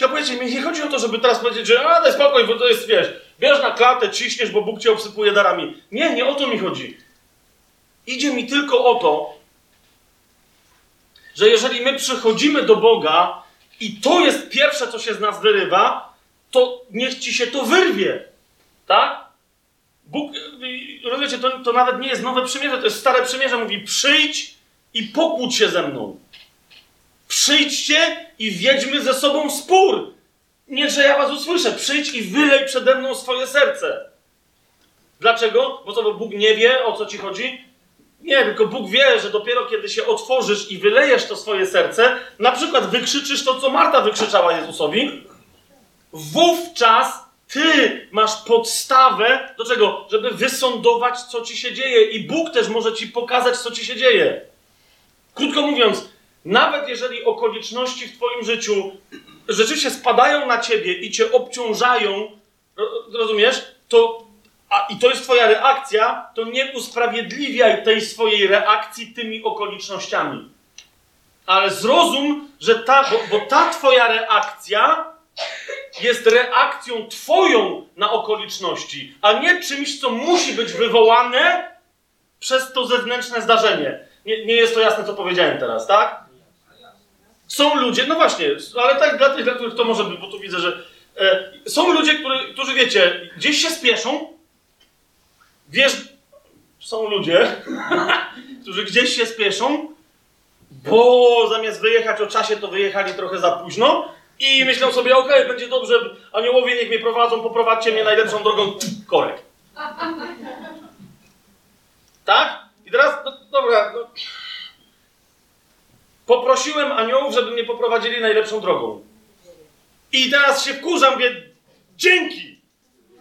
kapujecie, mi nie chodzi o to, żeby teraz powiedzieć, że a daj spokój, bo to jest, wiesz, bierz na klatę, ciśniesz, bo Bóg cię obsypuje darami. Nie, nie o to mi chodzi. Idzie mi tylko o to, że jeżeli my przychodzimy do Boga i to jest pierwsze, co się z nas wyrywa, to niech ci się to wyrwie. Tak? Bóg, rozumiecie, to, to nawet nie jest nowe przymierze, to jest stare przymierze. Mówi, przyjdź i pokłóć się ze mną. Przyjdźcie i wiedźmy ze sobą spór. Niechże ja was usłyszę. Przyjdź i wylej przede mną swoje serce. Dlaczego? Bo co, bo Bóg nie wie, o co ci chodzi? Nie, tylko Bóg wie, że dopiero kiedy się otworzysz i wylejesz to swoje serce, na przykład wykrzyczysz to, co Marta wykrzyczała Jezusowi, wówczas ty masz podstawę do czego? Żeby wysądować, co ci się dzieje, i Bóg też może ci pokazać, co ci się dzieje. Krótko mówiąc, nawet jeżeli okoliczności w Twoim życiu rzeczywiście spadają na Ciebie i Cię obciążają, rozumiesz, to a, i to jest Twoja reakcja, to nie usprawiedliwiaj tej swojej reakcji tymi okolicznościami. Ale zrozum, że ta, bo, bo ta Twoja reakcja jest reakcją Twoją na okoliczności, a nie czymś, co musi być wywołane przez to zewnętrzne zdarzenie. Nie, nie jest to jasne, co powiedziałem teraz, tak? Są ludzie, no właśnie, ale tak dla tych, dla których to może być, bo tu widzę, że e, są ludzie, który, którzy wiecie, gdzieś się spieszą, wiesz, są ludzie, którzy gdzieś się spieszą, bo zamiast wyjechać o czasie, to wyjechali trochę za późno i myślą sobie, okej, będzie dobrze, aniołowie niech mnie prowadzą, poprowadźcie mnie najlepszą drogą, korek. Tak? I teraz, no, dobra, no. Poprosiłem aniołów, żeby mnie poprowadzili najlepszą drogą. I teraz się wkurzam, mówię, dzięki!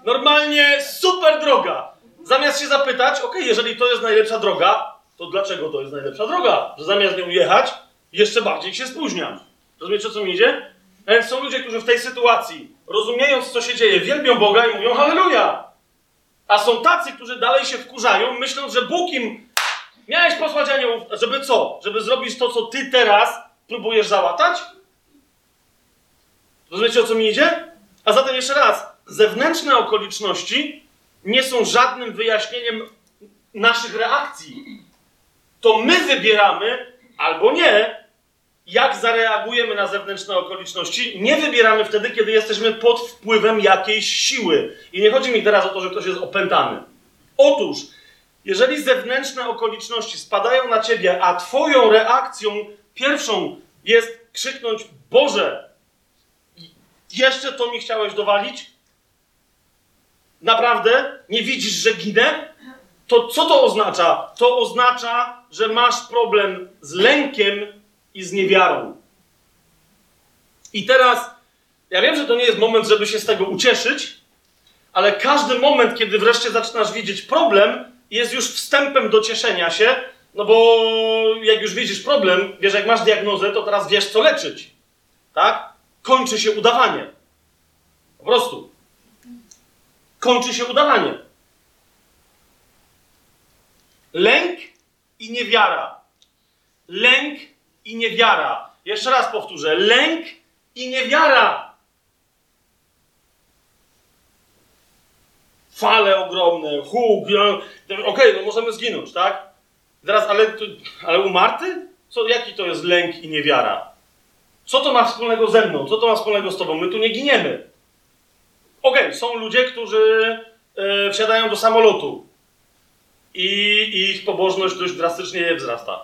Normalnie super droga! Zamiast się zapytać, ok, jeżeli to jest najlepsza droga, to dlaczego to jest najlepsza droga? Że zamiast nią jechać, jeszcze bardziej się spóźniam. Rozumiecie, co mi idzie? Więc są ludzie, którzy w tej sytuacji, rozumiejąc, co się dzieje, wielbią Boga i mówią Halleluja! A są tacy, którzy dalej się wkurzają, myśląc, że Bóg im miałeś posłać aniołów, żeby co? Żeby zrobić to, co ty teraz próbujesz załatać? Rozumiecie, o co mi idzie? A zatem jeszcze raz, zewnętrzne okoliczności nie są żadnym wyjaśnieniem naszych reakcji. To my wybieramy, albo nie, jak zareagujemy na zewnętrzne okoliczności. Nie wybieramy wtedy, kiedy jesteśmy pod wpływem jakiejś siły. I nie chodzi mi teraz o to, że ktoś jest opętany. Otóż, jeżeli zewnętrzne okoliczności spadają na ciebie, a twoją reakcją pierwszą jest krzyknąć: Boże, jeszcze to mi chciałeś dowalić? Naprawdę? Nie widzisz, że ginę? To co to oznacza? To oznacza, że masz problem z lękiem i z niewiarą. I teraz, ja wiem, że to nie jest moment, żeby się z tego ucieszyć, ale każdy moment, kiedy wreszcie zaczynasz widzieć problem, jest już wstępem do cieszenia się, no bo jak już widzisz problem, wiesz, jak masz diagnozę, to teraz wiesz, co leczyć. Tak? Kończy się udawanie. Po prostu. Kończy się udawanie. Lęk i niewiara. Lęk i niewiara. Jeszcze raz powtórzę. Lęk i niewiara. Fale ogromne, huk. Okej, okay, no możemy zginąć, tak? Teraz, ale, ale umarty? Co, jaki to jest lęk i niewiara? Co to ma wspólnego ze mną? Co to ma wspólnego z tobą? My tu nie giniemy. Okej, okay, są ludzie, którzy e, wsiadają do samolotu i, i ich pobożność dość drastycznie wzrasta.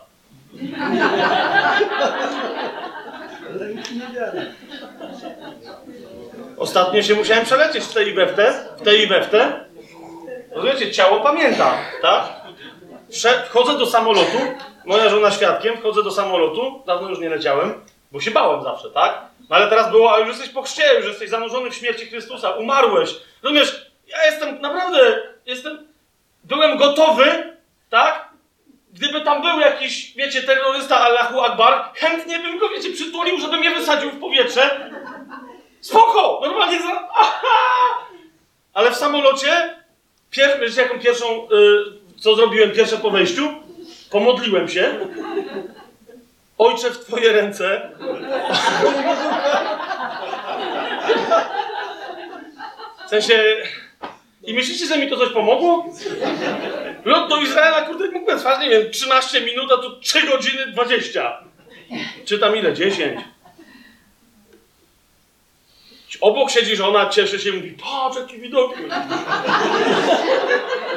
Ostatnio się musiałem przelecieć w tej i we w te, Rozumiecie, ciało pamięta, tak? Wchodzę do samolotu, moja żona świadkiem, wchodzę do samolotu, dawno już nie leciałem, bo się bałem zawsze, tak? No ale teraz było, a już jesteś po chrzcie, już jesteś zanurzony w śmierci Chrystusa, umarłeś. Rozumiesz, ja jestem naprawdę, jestem, byłem gotowy, tak? Gdyby tam był jakiś, wiecie, terrorysta Allahu Akbar, chętnie bym go, wiecie, przytulił, żeby mnie wysadził w powietrze. Spoko! Normalnie za... Aha! Ale w samolocie, pier... wiecie, jaką pierwszą, yy, co zrobiłem pierwsze po wejściu? Pomodliłem się. Ojcze, w Twoje ręce. W sensie... I myślicie, że mi to coś pomogło? Lot do Izraela, kurde, mógłbym trwać, nie wiem, 13 minut, a tu 3 godziny 20. Czy tam ile? 10. Obok siedzi żona, cieszy się, mówi, patrz, jaki widok.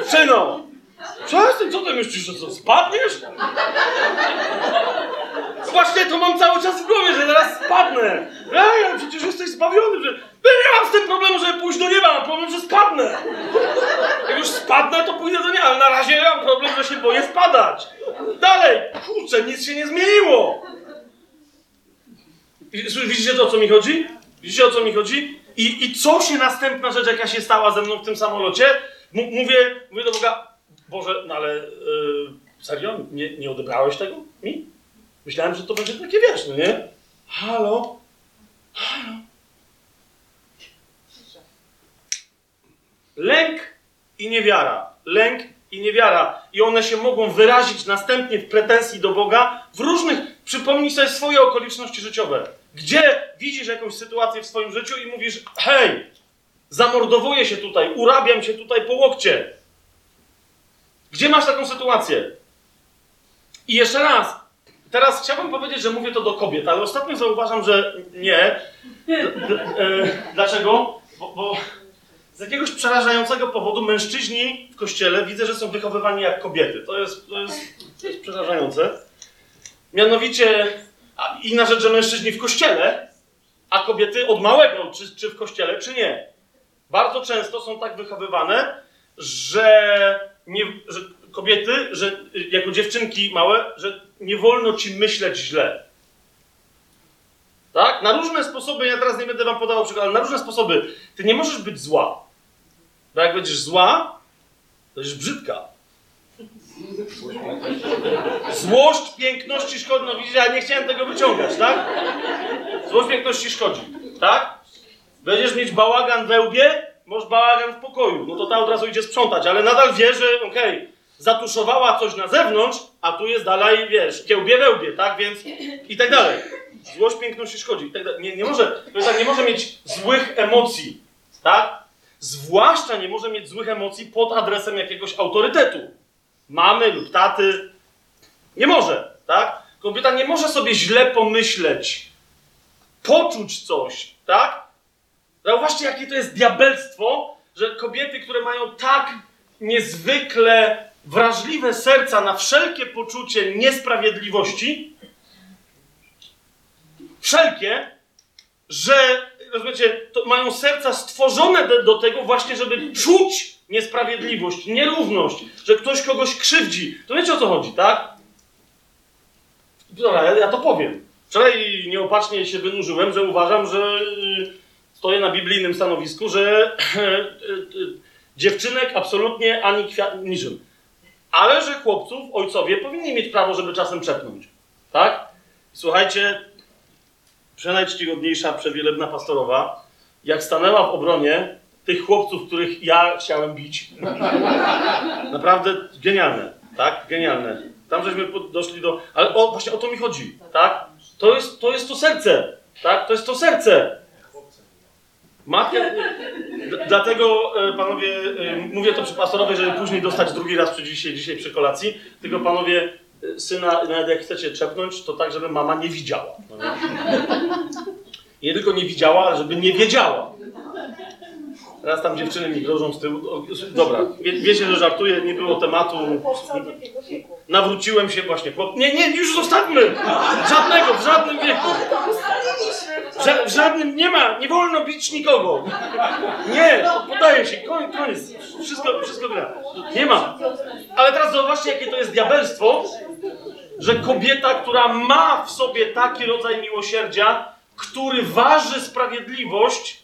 Syno, przestań, co ty myślisz, że co, spadniesz? Właśnie to mam cały czas w głowie, że zaraz spadnę. Ej, ale przecież jesteś zbawiony, że... Ja nie mam z tym problemu, żeby pójść do nieba, mam problem, że spadnę. Jak już spadnę, to pójdę do nieba, ale na razie mam problem, że się boję spadać. Dalej, kurczę, nic się nie zmieniło. Widzicie to, o co mi chodzi? Widzicie, o co mi chodzi? I, I co się następna rzecz, jaka się stała ze mną w tym samolocie? M mówię, mówię do Boga, Boże, no ale yy, serio? Nie, nie odebrałeś tego mi? Myślałem, że to będzie takie, wiesz, no nie? Halo? Halo? Lęk i niewiara. Lęk i niewiara. I one się mogą wyrazić następnie w pretensji do Boga w różnych... Przypomnij sobie swoje okoliczności życiowe. Gdzie widzisz jakąś sytuację w swoim życiu i mówisz, hej, zamordowuję się tutaj, urabiam się tutaj po łokcie. Gdzie masz taką sytuację? I jeszcze raz, teraz chciałbym powiedzieć, że mówię to do kobiet, ale ostatnio zauważam, że nie. E, dlaczego? Bo, bo z jakiegoś przerażającego powodu mężczyźni w kościele widzę, że są wychowywani jak kobiety. To jest, to jest, to jest przerażające. Mianowicie, a inna rzecz, że mężczyźni w kościele, a kobiety od małego, czy, czy w kościele, czy nie. Bardzo często są tak wychowywane, że, nie, że kobiety, że jako dziewczynki małe, że nie wolno ci myśleć źle. Tak? Na różne sposoby, ja teraz nie będę wam podawał przykładu, ale na różne sposoby. Ty nie możesz być zła. Bo jak będziesz zła, to będziesz brzydka. Złość piękności szkodzi. No ja nie chciałem tego wyciągać, tak? Złość piękności szkodzi, tak? Będziesz mieć bałagan we łbie, bałagan w pokoju. No to ta od razu idzie sprzątać, ale nadal wie, że okej, zatuszowała coś na zewnątrz, a tu jest dalej, wiesz, kiełbie we łbie, tak? Więc i tak dalej. Złość piękności szkodzi. Tak. Nie, nie może, tak, nie może mieć złych emocji, tak? Zwłaszcza nie może mieć złych emocji pod adresem jakiegoś autorytetu. Mamy lub taty. Nie może, tak? Kobieta nie może sobie źle pomyśleć, poczuć coś, tak? Zauważcie, jakie to jest diabelstwo, że kobiety, które mają tak niezwykle wrażliwe serca na wszelkie poczucie niesprawiedliwości, wszelkie, że rozumiecie, mają serca stworzone do tego właśnie, żeby czuć niesprawiedliwość, nierówność, że ktoś kogoś krzywdzi. To wiecie o co chodzi, tak? Dobra, ja, ja to powiem. Wczoraj nieopatrznie się wynurzyłem, że uważam, że y, stoję na biblijnym stanowisku, że y, y, dziewczynek absolutnie ani kwiat, niczym. Ale że chłopców, ojcowie powinni mieć prawo, żeby czasem przepnąć. Tak? Słuchajcie, przenajczcigodniejsza, przewielebna pastorowa, jak stanęła w obronie tych chłopców, których ja chciałem bić. Naprawdę genialne, tak? Genialne. Tam żeśmy doszli do... Ale o, właśnie o to mi chodzi, tak? To jest, to jest to serce, tak? To jest to serce. Matka... Dlatego, e, panowie, e, mówię to przy pastorowej, żeby później dostać drugi raz przy dzisiaj, dzisiaj przy kolacji. Tylko panowie, e, syna, nawet jak chcecie trzepnąć, to tak, żeby mama nie widziała. Nie tylko nie widziała, ale żeby nie wiedziała. Teraz tam dziewczyny mi grożą z tyłu. Dobra, wie, wiecie, że żartuję, nie było tematu. Nawróciłem się właśnie. Nie, nie, już zostawmy! Żadnego, w żadnym wieku. W, ża- w żadnym nie ma, nie wolno bić nikogo. Nie, podaje się, koniec, koniec. Wszystko, wszystko gra. Nie ma. Ale teraz zauważcie, jakie to jest diabelstwo, że kobieta, która ma w sobie taki rodzaj miłosierdzia, który waży sprawiedliwość,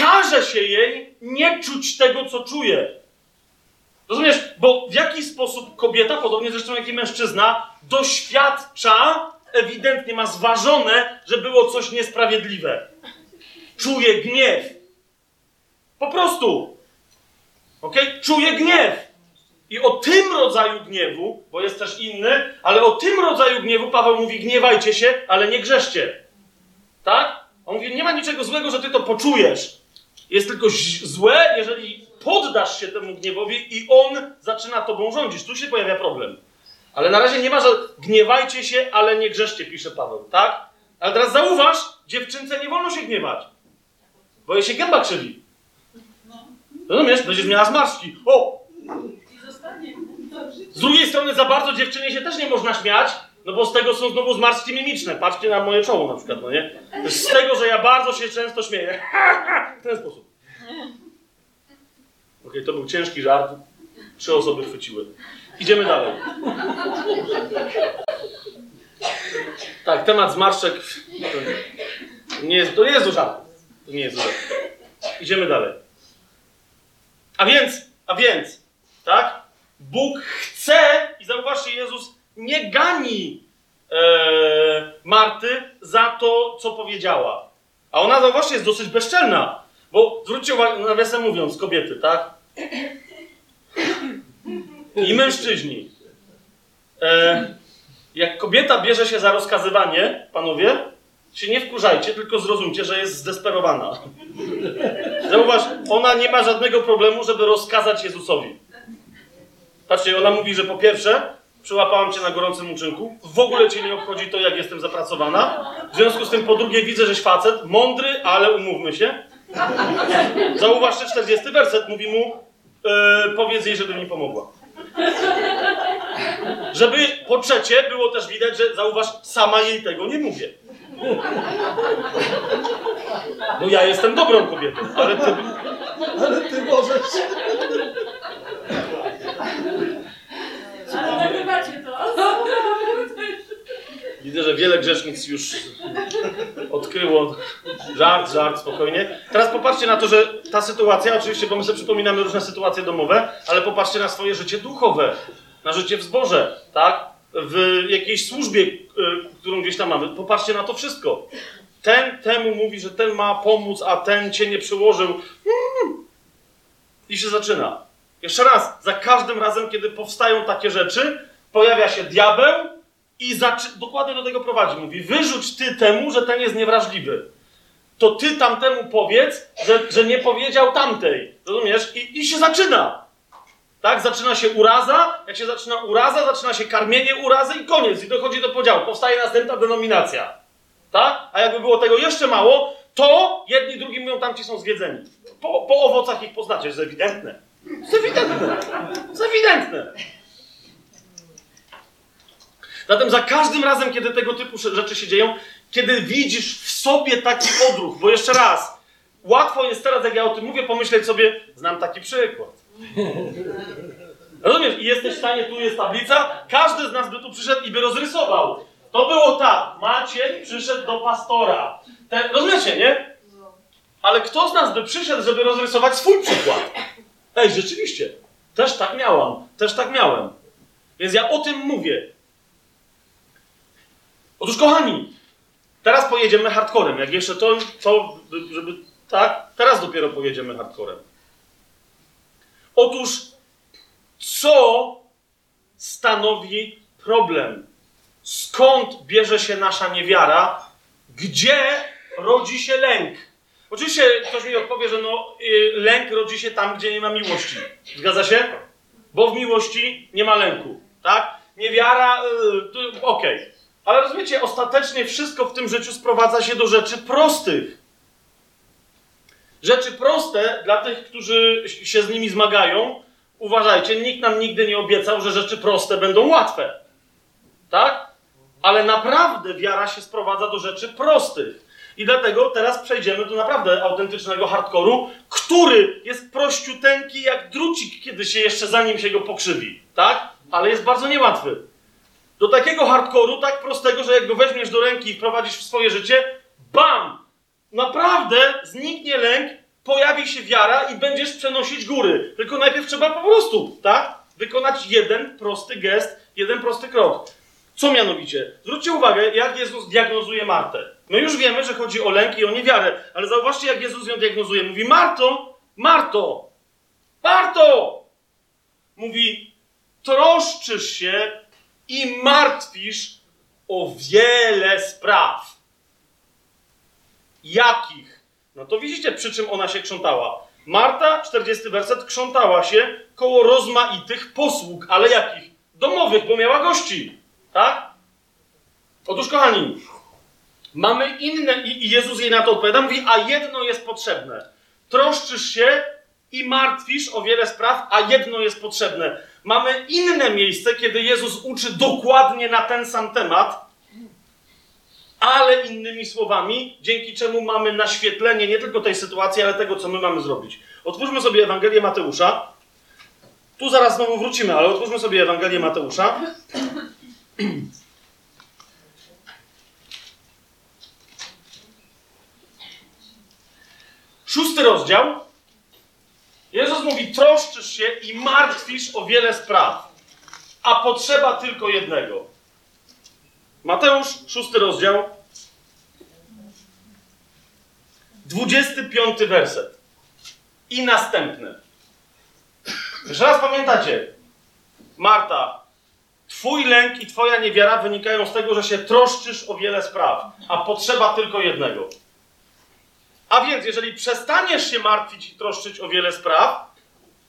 każe się jej nie czuć tego, co czuje. Rozumiesz? Bo w jaki sposób kobieta, podobnie zresztą jak i mężczyzna, doświadcza, ewidentnie ma zważone, że było coś niesprawiedliwe. Czuje gniew. Po prostu. Ok? Czuje gniew. I o tym rodzaju gniewu, bo jest też inny, ale o tym rodzaju gniewu Paweł mówi: gniewajcie się, ale nie grzeszcie. Tak? On mówi: nie ma niczego złego, że ty to poczujesz. Jest tylko złe, jeżeli poddasz się temu gniewowi i on zaczyna tobą rządzić. Tu się pojawia problem. Ale na razie nie ma, że gniewajcie się, ale nie grzeszcie, pisze Paweł, tak? Ale teraz zauważ, dziewczynce nie wolno się gniewać, bo jej się gęba krzywi. Rozumiesz? Będziesz miała zmarszczki. O! Z drugiej strony za bardzo dziewczynie się też nie można śmiać, no bo z tego są znowu zmarszczki mimiczne. Patrzcie na moje czoło na przykład, no nie? Z tego, że ja bardzo się często śmieję. w ten sposób. Okej, to był ciężki żart. Trzy osoby chwyciły. Idziemy dalej. Tak, temat zmarszczek to nie jest, to nie jest do żartu. To nie jest do żartu. Idziemy dalej. A więc, a więc, tak? Bóg chce, i zauważcie, Jezus nie gani Marty za to, co powiedziała. A ona, zauważcie, jest dosyć bezczelna. Bo zwróćcie uwagę, nawiasem mówiąc, kobiety, tak? I mężczyźni. E, Jak kobieta bierze się za rozkazywanie, panowie, się nie wkurzajcie, tylko zrozumcie, że jest zdesperowana. Zauważ, ona nie ma żadnego problemu, żeby rozkazać Jezusowi. Patrzcie, ona mówi, że po pierwsze, przyłapałam cię na gorącym uczynku, w ogóle cię nie obchodzi to, jak jestem zapracowana. W związku z tym, po drugie, widzę, żeś facet, mądry, ale umówmy się. Zauważcie, 40 werset mówi mu, e, powiedz jej, żeby mi pomogła. Żeby po trzecie było też widać, że zauważ, sama jej tego nie mówię. Bo ja jestem dobrą kobietą, ale ty, Ale ty możesz. Ale nagrywacie to. Widzę, że wiele grzesznic już odkryło żart, żart, spokojnie. Teraz popatrzcie na to, że ta sytuacja, oczywiście, bo my sobie przypominamy różne sytuacje domowe, ale popatrzcie na swoje życie duchowe, na życie w zborze, tak? W jakiejś służbie, y, którą gdzieś tam mamy. Popatrzcie na to wszystko. Ten temu mówi, że ten ma pomóc, a ten cię nie przyłożył. Mm. I się zaczyna. Jeszcze raz, za każdym razem, kiedy powstają takie rzeczy, pojawia się diabeł, i zaczy- dokładnie do tego prowadzi. Mówi, wyrzuć ty temu, że ten jest niewrażliwy. To ty tamtemu powiedz, że, że nie powiedział tamtej. Rozumiesz? I, I się zaczyna. Tak? Zaczyna się uraza. Jak się zaczyna uraza, zaczyna się karmienie urazy i koniec. I dochodzi do podziału. Powstaje następna denominacja. Tak? A jakby było tego jeszcze mało, to jedni drugim mówią, tamci są zwiedzeni. Po, po owocach ich poznacie. Jest ewidentne. To ewidentne. To ewidentne. Zatem za każdym razem, kiedy tego typu rzeczy się dzieją, kiedy widzisz w sobie taki odruch, bo jeszcze raz, łatwo jest teraz, jak ja o tym mówię, pomyśleć sobie, znam taki przykład. Rozumiesz? I jesteś w stanie, tu jest tablica, każdy z nas by tu przyszedł i by rozrysował. To było tak, Maciej przyszedł do pastora. Te, rozumiecie, nie? Ale kto z nas by przyszedł, żeby rozrysować swój przykład? Ej, rzeczywiście, też tak miałam, też tak miałem. Więc ja o tym mówię. Otóż, kochani, teraz pojedziemy hardcorem. Jak jeszcze to, to, żeby. Tak? Teraz dopiero pojedziemy hardcorem. Otóż, co stanowi problem? Skąd bierze się nasza niewiara? Gdzie rodzi się lęk? Oczywiście ktoś mi odpowie, że no, y, lęk rodzi się tam, gdzie nie ma miłości. Zgadza się? Bo w miłości nie ma lęku. Tak? Niewiara, y, okej. Okay. Ale rozumiecie, ostatecznie wszystko w tym życiu sprowadza się do rzeczy prostych. Rzeczy proste dla tych, którzy się z nimi zmagają. Uważajcie, nikt nam nigdy nie obiecał, że rzeczy proste będą łatwe. Tak? Ale naprawdę wiara się sprowadza do rzeczy prostych. I dlatego teraz przejdziemy do naprawdę autentycznego hardkoru, który jest prościuteńki jak drucik, kiedy się jeszcze zanim się go pokrzywi. Tak? Ale jest bardzo niełatwy. Do takiego hardkoru, tak prostego, że jak go weźmiesz do ręki i wprowadzisz w swoje życie, bam! Naprawdę zniknie lęk, pojawi się wiara i będziesz przenosić góry. Tylko najpierw trzeba po prostu, tak? Wykonać jeden prosty gest, jeden prosty krok. Co mianowicie? Zwróćcie uwagę, jak Jezus diagnozuje Martę. No już wiemy, że chodzi o lęk i o niewiarę, ale zauważcie, jak Jezus ją diagnozuje. Mówi, Marto, Marto, Marto! Mówi, troszczysz się i martwisz o wiele spraw. Jakich? No to widzicie, przy czym ona się krzątała. Marta, 40 werset, krzątała się koło rozmaitych posług, ale jakich? Domowych, bo miała gości. Tak? Otóż, kochani, mamy inne, i Jezus jej na to odpowiada, mówi, a jedno jest potrzebne. Troszczysz się i martwisz o wiele spraw, a jedno jest potrzebne. Mamy inne miejsce, kiedy Jezus uczy dokładnie na ten sam temat, ale innymi słowami, dzięki czemu mamy naświetlenie nie tylko tej sytuacji, ale tego, co my mamy zrobić. Otwórzmy sobie Ewangelię Mateusza. Tu zaraz znowu wrócimy, ale otwórzmy sobie Ewangelię Mateusza. Szósty rozdział. Jezus mówi: troszczysz się i martwisz o wiele spraw, a potrzeba tylko jednego. Mateusz, szósty rozdział, 25 werset. I następny. Jeszcze raz pamiętacie. Marta, Twój lęk i twoja niewiara wynikają z tego, że się troszczysz o wiele spraw, a potrzeba tylko jednego. A więc, jeżeli przestaniesz się martwić i troszczyć o wiele spraw,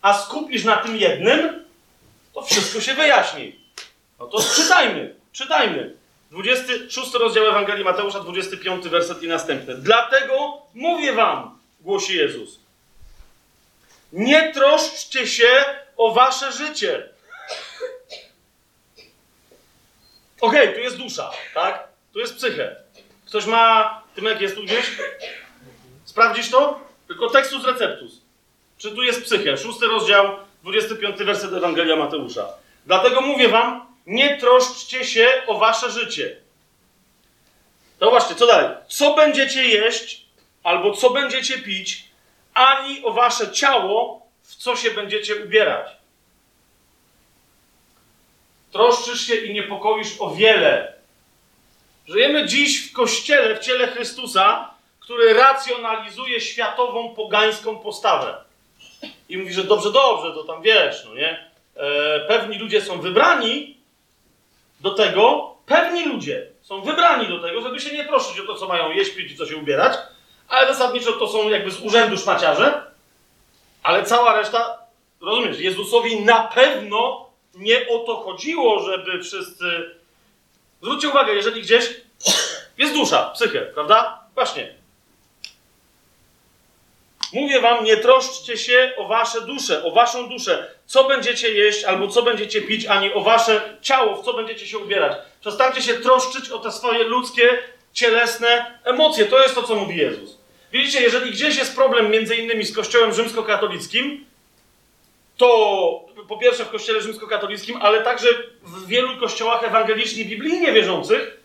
a skupisz na tym jednym, to wszystko się wyjaśni. No to czytajmy, czytajmy. 26 rozdział Ewangelii Mateusza, 25 werset i następny. Dlatego mówię wam, głosi Jezus. Nie troszczcie się o wasze życie. Okej, tu jest dusza, tak? Tu jest psychę. Ktoś ma. Tymek jest tu gdzieś? Sprawdzisz to? Tylko tekstus receptus. Czy tu jest psychę? Szósty rozdział, 25 werset Ewangelia Mateusza. Dlatego mówię wam, nie troszczcie się o wasze życie. To właśnie, co dalej? Co będziecie jeść, albo co będziecie pić, ani o wasze ciało, w co się będziecie ubierać. Troszczysz się i niepokoisz o wiele. Żyjemy dziś w kościele, w ciele Chrystusa, który racjonalizuje światową, pogańską postawę. I mówi, że dobrze, dobrze, to tam wiesz, no nie? E, pewni ludzie są wybrani do tego, pewni ludzie są wybrani do tego, żeby się nie prosić o to, co mają jeść, pić i co się ubierać, ale zasadniczo to są jakby z urzędu szmaciarze, ale cała reszta, rozumiesz, Jezusowi na pewno nie o to chodziło, żeby wszyscy... Zwróćcie uwagę, jeżeli gdzieś jest dusza, psychę, prawda? Właśnie. Mówię wam, nie troszczcie się o wasze dusze, o waszą duszę. Co będziecie jeść albo co będziecie pić, ani o wasze ciało, w co będziecie się ubierać. Przestańcie się troszczyć o te swoje ludzkie, cielesne emocje. To jest to, co mówi Jezus. Widzicie, jeżeli gdzieś jest problem między innymi z Kościołem rzymskokatolickim, to po pierwsze w Kościele rzymskokatolickim, ale także w wielu kościołach ewangelicznie biblijnie wierzących,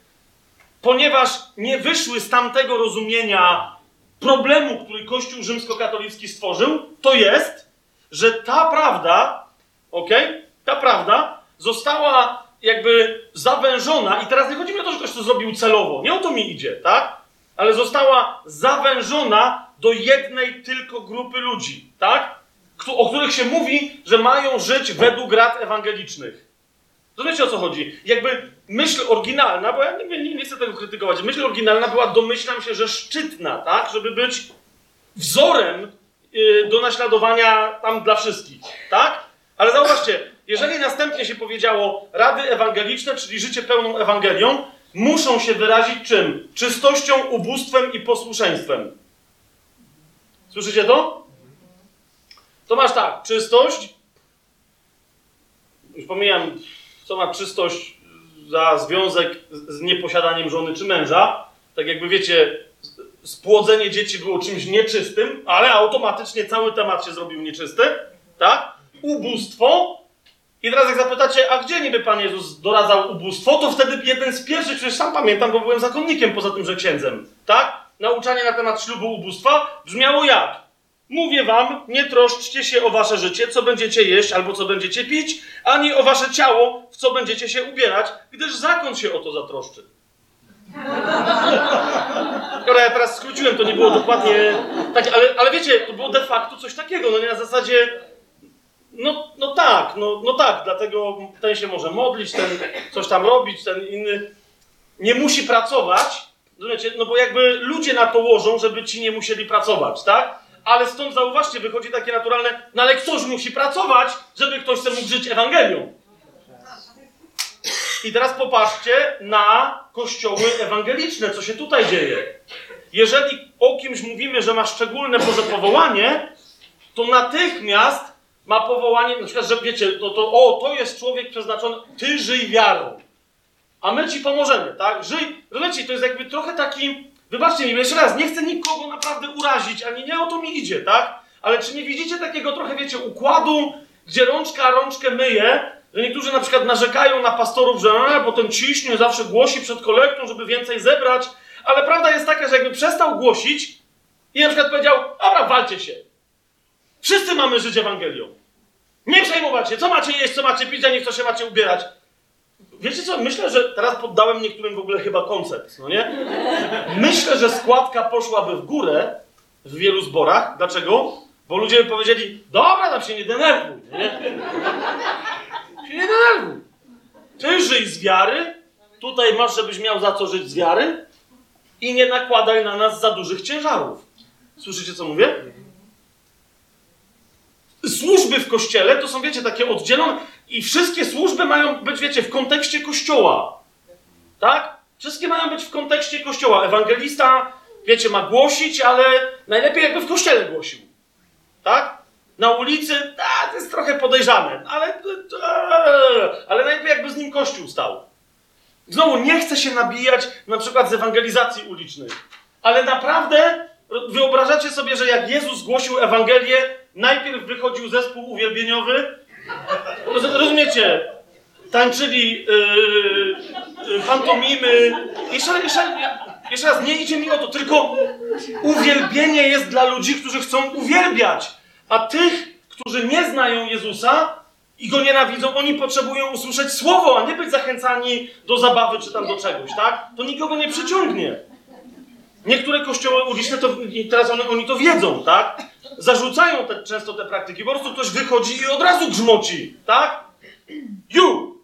ponieważ nie wyszły z tamtego rozumienia problemu, który Kościół rzymskokatolicki stworzył, to jest, że ta prawda, ok, ta prawda została jakby zawężona i teraz nie chodzi mi o to, że ktoś to zrobił celowo, nie o to mi idzie, tak? Ale została zawężona do jednej tylko grupy ludzi, tak? O których się mówi, że mają żyć według rad ewangelicznych. Rozumiecie o co chodzi? Jakby myśl oryginalna, bo ja nie, nie, nie, chcę tego krytykować, myśl oryginalna była, domyślam się, że szczytna, tak? Żeby być wzorem yy, do naśladowania tam dla wszystkich, tak? Ale zauważcie, jeżeli następnie się powiedziało rady ewangeliczne, czyli życie pełną Ewangelią, muszą się wyrazić czym? Czystością, ubóstwem i posłuszeństwem. Słyszycie to? To masz tak, czystość, już pomijam co ma czystość za związek z nieposiadaniem żony czy męża. Tak jakby wiecie, spłodzenie dzieci było czymś nieczystym, ale automatycznie cały temat się zrobił nieczysty, tak? Ubóstwo. I teraz jak zapytacie, a gdzie niby Pan Jezus doradzał ubóstwo, to wtedy jeden z pierwszych, przecież sam pamiętam, bo byłem zakonnikiem poza tym, że księdzem, tak? Nauczanie na temat ślubu ubóstwa brzmiało jak? Mówię wam, nie troszczcie się o wasze życie, co będziecie jeść albo co będziecie pić, ani o wasze ciało, w co będziecie się ubierać, gdyż zakon się o to zatroszczy. Skoro ja teraz skróciłem, to nie było dokładnie tak, ale, ale wiecie, to było de facto coś takiego, no nie na zasadzie, no, no tak, no, no tak, dlatego ten się może modlić, ten coś tam robić, ten inny nie musi pracować, rozumiecie, no bo jakby ludzie na to łożą, żeby ci nie musieli pracować, tak? Ale stąd zauważcie, wychodzi takie naturalne, no ale ktoś musi pracować, żeby ktoś chce mógł żyć Ewangelią. I teraz popatrzcie na kościoły ewangeliczne, co się tutaj dzieje. Jeżeli o kimś mówimy, że ma szczególne Boże powołanie, to natychmiast ma powołanie, na przykład, że wiecie, to, to o, to jest człowiek przeznaczony, ty żyj wiarą. A my ci pomożemy, tak? Żyj, rozumiecie, to jest jakby trochę taki, Wybaczcie mi, jeszcze raz, nie chcę nikogo naprawdę urazić, ani nie o to mi idzie, tak? Ale czy nie widzicie takiego trochę, wiecie, układu, gdzie rączka rączkę myje, że niektórzy na przykład narzekają na pastorów, że a, bo ten ciśnie zawsze głosi przed kolektą, żeby więcej zebrać, ale prawda jest taka, że jakby przestał głosić i na przykład powiedział, dobra, walcie się. Wszyscy mamy żyć Ewangelią. Nie przejmować się, co macie jeść, co macie pić, a nie w co się macie ubierać. Wiecie co? Myślę, że teraz poddałem niektórym w ogóle chyba koncept, no nie? Myślę, że składka poszłaby w górę w wielu zborach. Dlaczego? Bo ludzie by powiedzieli, dobra, tam się nie denerwuj, nie? Się nie denerwuj. Ty żyj z wiary, tutaj masz, żebyś miał za co żyć z wiary i nie nakładaj na nas za dużych ciężarów. Słyszycie, co mówię? Służby w kościele to są, wiecie, takie oddzielone i wszystkie służby mają być, wiecie, w kontekście kościoła. Tak? Wszystkie mają być w kontekście kościoła. Ewangelista, wiecie, ma głosić, ale najlepiej jakby w kościele głosił. Tak? Na ulicy, a, to jest trochę podejrzane, ale, ale najlepiej jakby z nim kościół stał. Znowu, nie chcę się nabijać na przykład z ewangelizacji ulicznej, ale naprawdę wyobrażacie sobie, że jak Jezus głosił Ewangelię, najpierw wychodził zespół uwielbieniowy, rozumiecie, tańczyli yy, yy. Jeszcze, jeszcze, jeszcze raz, nie idzie mi o to, tylko uwielbienie jest dla ludzi, którzy chcą uwielbiać. A tych, którzy nie znają Jezusa i go nienawidzą, oni potrzebują usłyszeć słowo, a nie być zachęcani do zabawy czy tam do czegoś, tak? To nikogo nie przyciągnie. Niektóre kościoły uliczne, to, teraz one, oni to wiedzą, tak? Zarzucają te, często te praktyki. Po prostu ktoś wychodzi i od razu grzmoci, tak? You!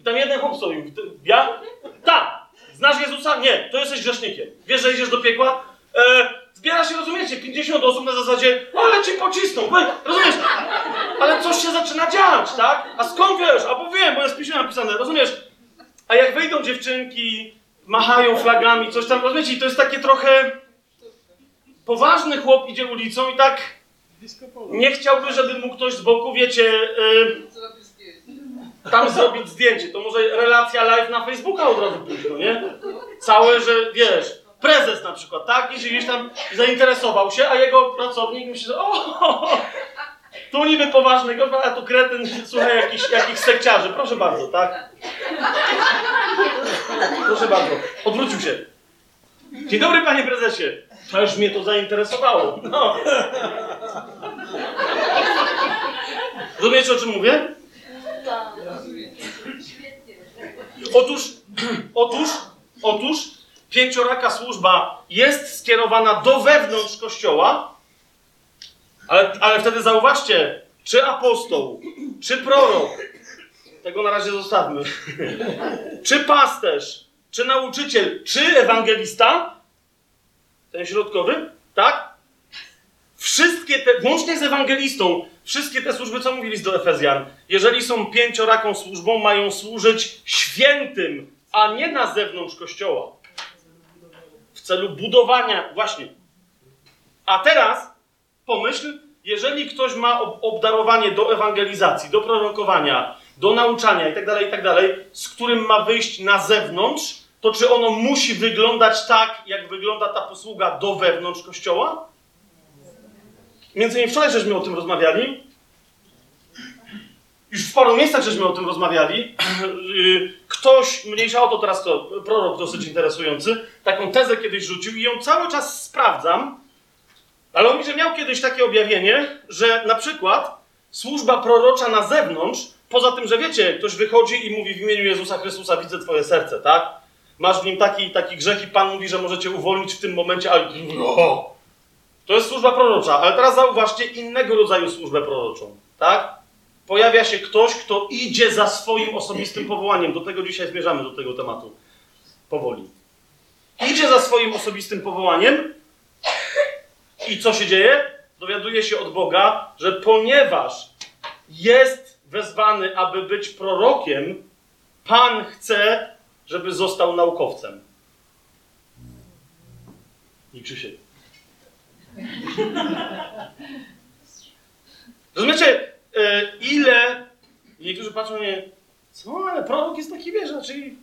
I tam jeden chłop stoi. Ja? Tak! Znasz Jezusa? Nie. To jesteś grzesznikiem. Wiesz, że idziesz do piekła? E, zbiera się, rozumiecie, 50 osób na zasadzie, ale ci pocisną, bo, rozumiesz? Ale coś się zaczyna dziać, tak? A skąd wiesz? A bo wiem, bo jest piśmie napisane, rozumiesz? A jak wejdą dziewczynki, machają flagami, coś tam, rozumiecie? I to jest takie trochę... Poważny chłop idzie ulicą i tak... Nie chciałby, żeby mu ktoś z boku, wiecie... Yy, tam zrobić zdjęcie. To może relacja live na Facebooka od razu pójść, no nie? Całe, że wiesz, prezes na przykład, tak? I gdzieś tam zainteresował się, a jego pracownik myśli, że o, tu niby poważnego, a tu kretyn słucha jakichś, jakichś sekciarzy. Proszę bardzo, tak? Proszę bardzo. Odwrócił się. Dzień dobry, panie prezesie. Też mnie to zainteresowało. No. Rozumiecie, o czym mówię? Otóż, otóż, otóż pięcioraka służba jest skierowana do wewnątrz kościoła, ale, ale wtedy zauważcie, czy apostoł, czy prorok, tego na razie zostawmy, czy pasterz, czy nauczyciel, czy ewangelista, ten środkowy, tak? Wszystkie te, włącznie z ewangelistą, wszystkie te służby, co mówili do Efezjan, jeżeli są pięcioraką służbą, mają służyć świętym, a nie na zewnątrz kościoła. W celu budowania, właśnie. A teraz pomyśl, jeżeli ktoś ma obdarowanie do ewangelizacji, do prorokowania, do nauczania itd., itd., z którym ma wyjść na zewnątrz, to czy ono musi wyglądać tak, jak wygląda ta posługa do wewnątrz kościoła? Między innymi wczoraj żeśmy o tym rozmawiali. Już w paru miejscach żeśmy o tym rozmawiali. Ktoś, mniejsza o to teraz to prorok dosyć interesujący, taką tezę kiedyś rzucił i ją cały czas sprawdzam. Ale on mi, że miał kiedyś takie objawienie, że na przykład służba prorocza na zewnątrz, poza tym, że wiecie, ktoś wychodzi i mówi w imieniu Jezusa Chrystusa, widzę twoje serce, tak? Masz w nim taki taki grzech i Pan mówi, że możecie uwolnić w tym momencie, ale... O! To jest służba prorocza, ale teraz zauważcie innego rodzaju służbę proroczą, tak? Pojawia się ktoś, kto idzie za swoim osobistym powołaniem. Do tego dzisiaj zmierzamy, do tego tematu. Powoli. Idzie za swoim osobistym powołaniem i co się dzieje? Dowiaduje się od Boga, że ponieważ jest wezwany, aby być prorokiem, Pan chce, żeby został naukowcem. I Krzysiek. Rozumiecie, e, ile niektórzy patrzą na mnie, co, ale prorok jest taki, wiesz, czyli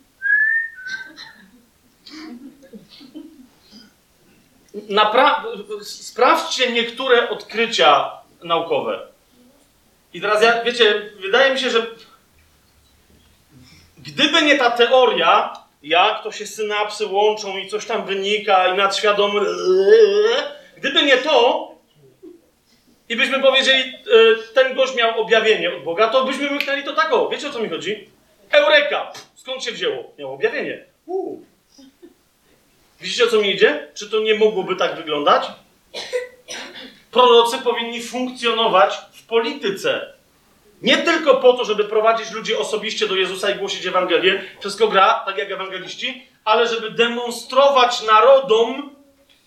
Napra- sprawdźcie niektóre odkrycia naukowe. I teraz ja, wiecie, wydaje mi się, że gdyby nie ta teoria, jak to się synapsy łączą i coś tam wynika i nadświadomy Gdyby nie to, i byśmy powiedzieli, e, ten gość miał objawienie od Boga, to byśmy myśleli to tak, o, wiecie o co mi chodzi? Eureka! Skąd się wzięło? Miał objawienie. Uu. Widzicie o co mi idzie? Czy to nie mogłoby tak wyglądać? Prorocy powinni funkcjonować w polityce. Nie tylko po to, żeby prowadzić ludzi osobiście do Jezusa i głosić Ewangelię, wszystko gra, tak jak ewangeliści, ale żeby demonstrować narodom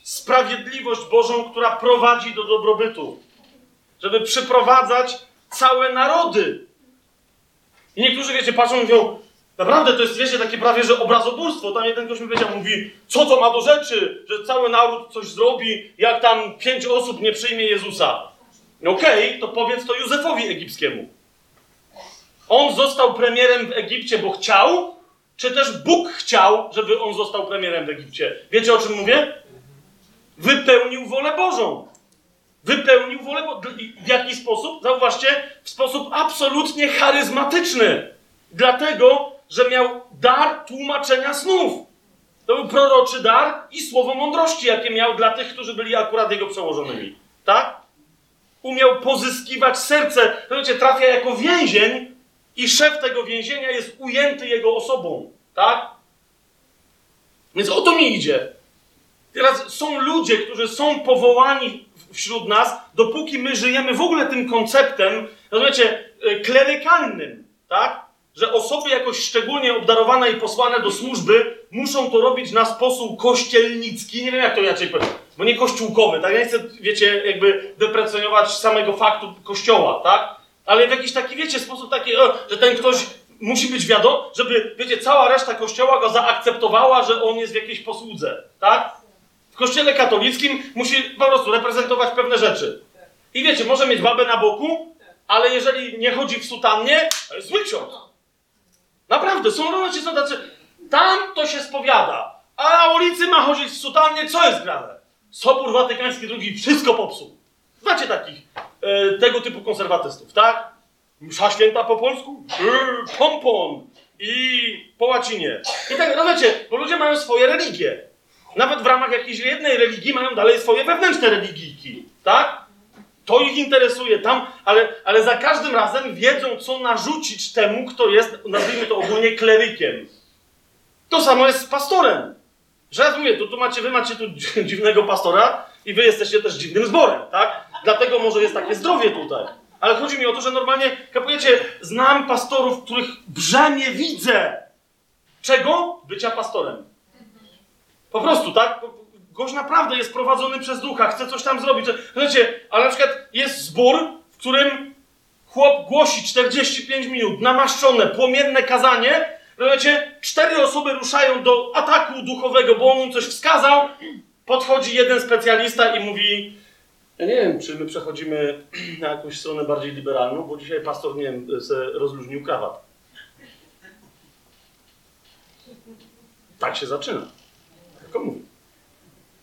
sprawiedliwość Bożą, która prowadzi do dobrobytu. Żeby przyprowadzać całe narody. I niektórzy, wiecie, patrzą i mówią, naprawdę to jest, wiecie, takie prawie, że obrazobóstwo. Tam jeden ktoś mi powiedział, mówi, co to ma do rzeczy, że cały naród coś zrobi, jak tam pięć osób nie przyjmie Jezusa. Okej, okay, to powiedz to Józefowi egipskiemu. On został premierem w Egipcie, bo chciał, czy też Bóg chciał, żeby on został premierem w Egipcie? Wiecie o czym mówię? Wypełnił wolę Bożą. Wypełnił wolę Bożą. W jaki sposób? Zauważcie, w sposób absolutnie charyzmatyczny. Dlatego, że miał dar tłumaczenia snów. To był proroczy dar i słowo mądrości, jakie miał dla tych, którzy byli akurat jego przełożonymi. Tak? Umiał pozyskiwać serce. Wiecie, trafia jako więzień i szef tego więzienia jest ujęty jego osobą. Tak? Więc o to mi idzie. Teraz są ludzie, którzy są powołani wśród nas, dopóki my żyjemy w ogóle tym konceptem, rozumiecie, klerykalnym, tak? Że osoby jakoś szczególnie obdarowane i posłane do służby muszą to robić na sposób kościelnicki. Nie wiem, jak to inaczej powiedzieć, bo nie kościółkowy, tak? Ja nie chcę, wiecie, jakby deprecjonować samego faktu kościoła, tak? Ale w jakiś taki, wiecie, sposób taki, że ten ktoś musi być wiadomo, żeby, wiecie, cała reszta kościoła go zaakceptowała, że on jest w jakiejś posłudze, tak? W kościele katolickim musi po prostu reprezentować pewne rzeczy. I wiecie, może mieć babę na boku, ale jeżeli nie chodzi w sutannie, to jest zły ksiądz. Naprawdę, są ludzie, są tacy, tam to się spowiada, a na ulicy ma chodzić w sutannie, co jest grane? Sobór Watykański II wszystko popsuł. Znacie takich, e, tego typu konserwatystów, tak? Msza święta po polsku? Yy, pompon. I po łacinie. I tak, no wiecie, bo ludzie mają swoje religie. Nawet w ramach jakiejś jednej religii mają dalej swoje wewnętrzne religijki, tak? To ich interesuje tam, ale, ale za każdym razem wiedzą, co narzucić temu, kto jest, nazwijmy to ogólnie, klerykiem. To samo jest z pastorem. Że ja mówię, to tu macie, wy macie tu dziwnego pastora i wy jesteście też dziwnym zborem, tak? Dlatego może jest takie zdrowie tutaj. Ale chodzi mi o to, że normalnie, kapujecie, znam pastorów, których brzemię widzę. Czego? Bycia pastorem. Po prostu, tak? Gość naprawdę jest prowadzony przez ducha, chce coś tam zrobić. Wiecie, ale na przykład jest zbór, w którym chłop głosi 45 minut, namaszczone, płomienne kazanie. Wiecie, cztery osoby ruszają do ataku duchowego, bo on mu coś wskazał. Podchodzi jeden specjalista i mówi: Ja nie wiem, czy my przechodzimy na jakąś stronę bardziej liberalną, bo dzisiaj pastor, nie wiem, rozluźnił krawat. Tak się zaczyna. Tylko mówi.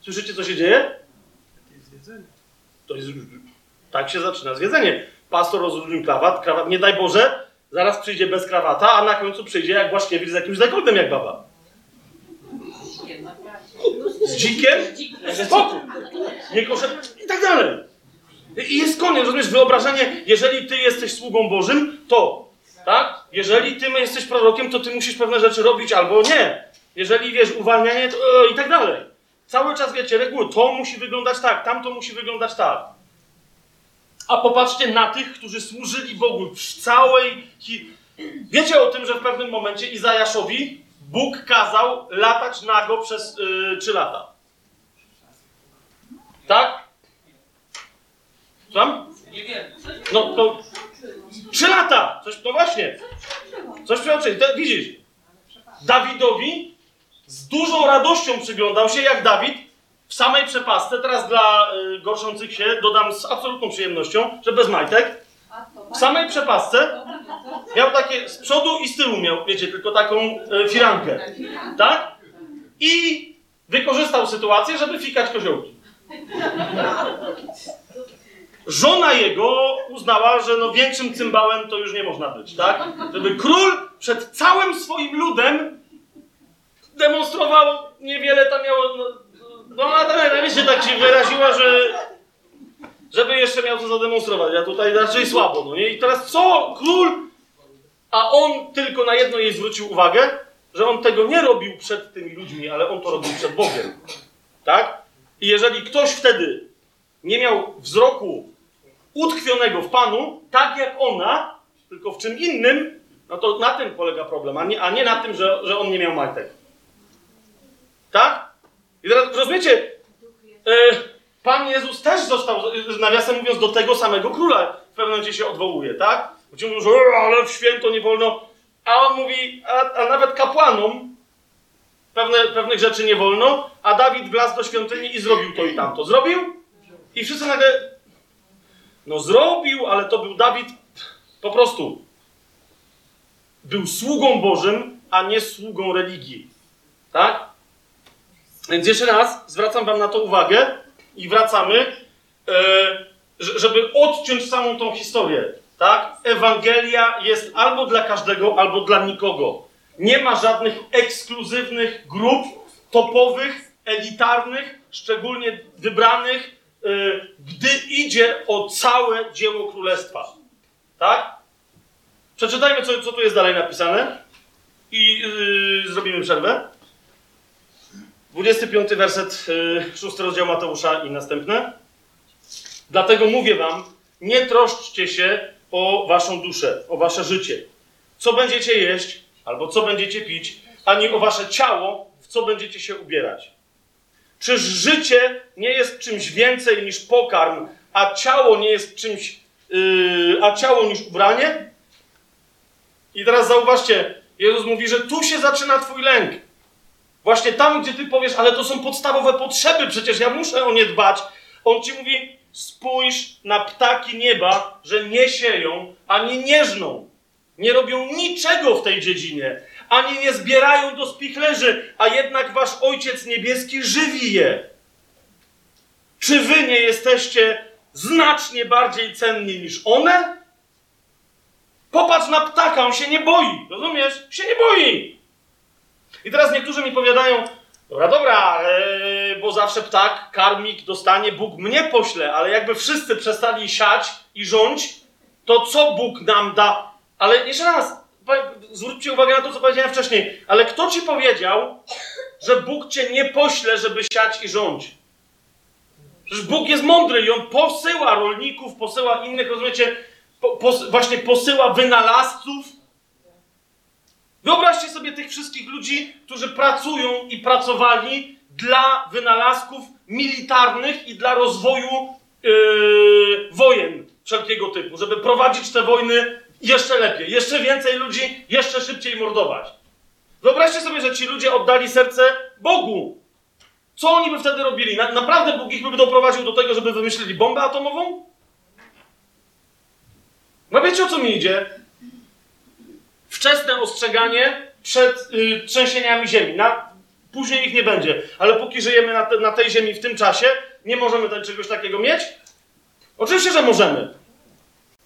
Słyszycie, co się dzieje? To jest Tak się zaczyna zwiedzenie. Pastor rozróżnił krawat, krawat, nie daj Boże, zaraz przyjdzie bez krawata, a na końcu przyjdzie jak Błaszkiewicz z jakimś dekoltem jak baba. Z dzikiem? Spokój. Nie kosze... I tak dalej. I jest koniec, rozumiesz, wyobrażenie, jeżeli ty jesteś sługą Bożym, to, tak? Jeżeli ty jesteś prorokiem, to ty musisz pewne rzeczy robić albo nie. Jeżeli, wiesz, uwalnianie, to, e, i tak dalej. Cały czas, wiecie, reguły, to musi wyglądać tak, tamto musi wyglądać tak. A popatrzcie na tych, którzy służyli Bogu w całej... Wiecie o tym, że w pewnym momencie Izajaszowi Bóg kazał latać nago przez yy, 3 lata. Tak? Sam? Nie wiem. No to... 3 lata! Coś, no właśnie. Coś przeoczyli. Widzisz? Dawidowi z dużą radością przyglądał się, jak Dawid w samej przepasce, teraz dla y, gorszących się dodam z absolutną przyjemnością, że bez majtek, w samej przepasce miał takie z przodu i z tyłu miał, wiecie, tylko taką y, firankę. Tak? I wykorzystał sytuację, żeby fikać koziołki. Żona jego uznała, że no większym cymbałem to już nie można być, tak? Żeby król przed całym swoim ludem demonstrował niewiele tam miało. No, no na wiecie, tak się wyraziła, że. Żeby jeszcze miał to zademonstrować. Ja tutaj raczej słabo, no nie? I teraz co? Król. A on tylko na jedno jej zwrócił uwagę, że on tego nie robił przed tymi ludźmi, ale on to robił przed Bogiem. Tak? I jeżeli ktoś wtedy nie miał wzroku utkwionego w Panu, tak jak ona, tylko w czym innym, no to na tym polega problem, a nie, a nie na tym, że, że on nie miał majtek. Tak? I teraz rozumiecie, e, Pan Jezus też został, nawiasem mówiąc, do tego samego króla w pewnym momencie się odwołuje, tak? Ci mówią, że "E, ale w święto nie wolno, a on mówi, a, a nawet kapłanom pewne, pewnych rzeczy nie wolno, a Dawid wlazł do świątyni i zrobił to i tamto. Zrobił? I wszyscy nagle, no zrobił, ale to był Dawid po prostu. Był sługą Bożym, a nie sługą religii. Tak? Więc jeszcze raz zwracam Wam na to uwagę i wracamy, e, że- żeby odciąć całą tą historię. Tak? Ewangelia jest albo dla każdego, albo dla nikogo. Nie ma żadnych ekskluzywnych grup topowych, elitarnych, szczególnie wybranych, e, gdy idzie o całe dzieło królestwa. Tak? Przeczytajmy, co, co tu jest dalej napisane i yy, zrobimy przerwę. 25 werset, yy, 6 rozdział Mateusza i następne. Dlatego mówię wam, nie troszczcie się o waszą duszę, o wasze życie. Co będziecie jeść, albo co będziecie pić, ani o wasze ciało, w co będziecie się ubierać. Czyż życie nie jest czymś więcej niż pokarm, a ciało nie jest czymś, yy, a ciało niż ubranie? I teraz zauważcie, Jezus mówi, że tu się zaczyna Twój lęk. Właśnie tam, gdzie Ty powiesz, ale to są podstawowe potrzeby, przecież ja muszę o nie dbać. On Ci mówi, spójrz na ptaki nieba, że nie sieją, ani nie żną. Nie robią niczego w tej dziedzinie, ani nie zbierają do spichlerzy, a jednak Wasz Ojciec Niebieski żywi je. Czy Wy nie jesteście znacznie bardziej cenni niż one? Popatrz na ptaka, on się nie boi. Rozumiesz? Się nie boi. I teraz niektórzy mi powiadają, dobra, dobra, e, bo zawsze ptak, karmik dostanie, Bóg mnie pośle, ale jakby wszyscy przestali siać i rządź, to co Bóg nam da? Ale jeszcze raz, zwróćcie uwagę na to, co powiedziałem wcześniej, ale kto ci powiedział, że Bóg cię nie pośle, żeby siać i rządź? Przecież Bóg jest mądry i On posyła rolników, posyła innych, rozumiecie, po, pos, właśnie posyła wynalazców. Wyobraźcie sobie tych wszystkich ludzi, którzy pracują i pracowali dla wynalazków militarnych i dla rozwoju yy, wojen wszelkiego typu, żeby prowadzić te wojny jeszcze lepiej, jeszcze więcej ludzi, jeszcze szybciej mordować. Wyobraźcie sobie, że ci ludzie oddali serce Bogu. Co oni by wtedy robili? Na, naprawdę Bóg ich by doprowadził do tego, żeby wymyślili bombę atomową? No wiecie o co mi idzie? Wczesne ostrzeganie przed y, trzęsieniami ziemi. Na, później ich nie będzie, ale póki żyjemy na, te, na tej ziemi w tym czasie, nie możemy tak- czegoś takiego mieć? Oczywiście, że możemy.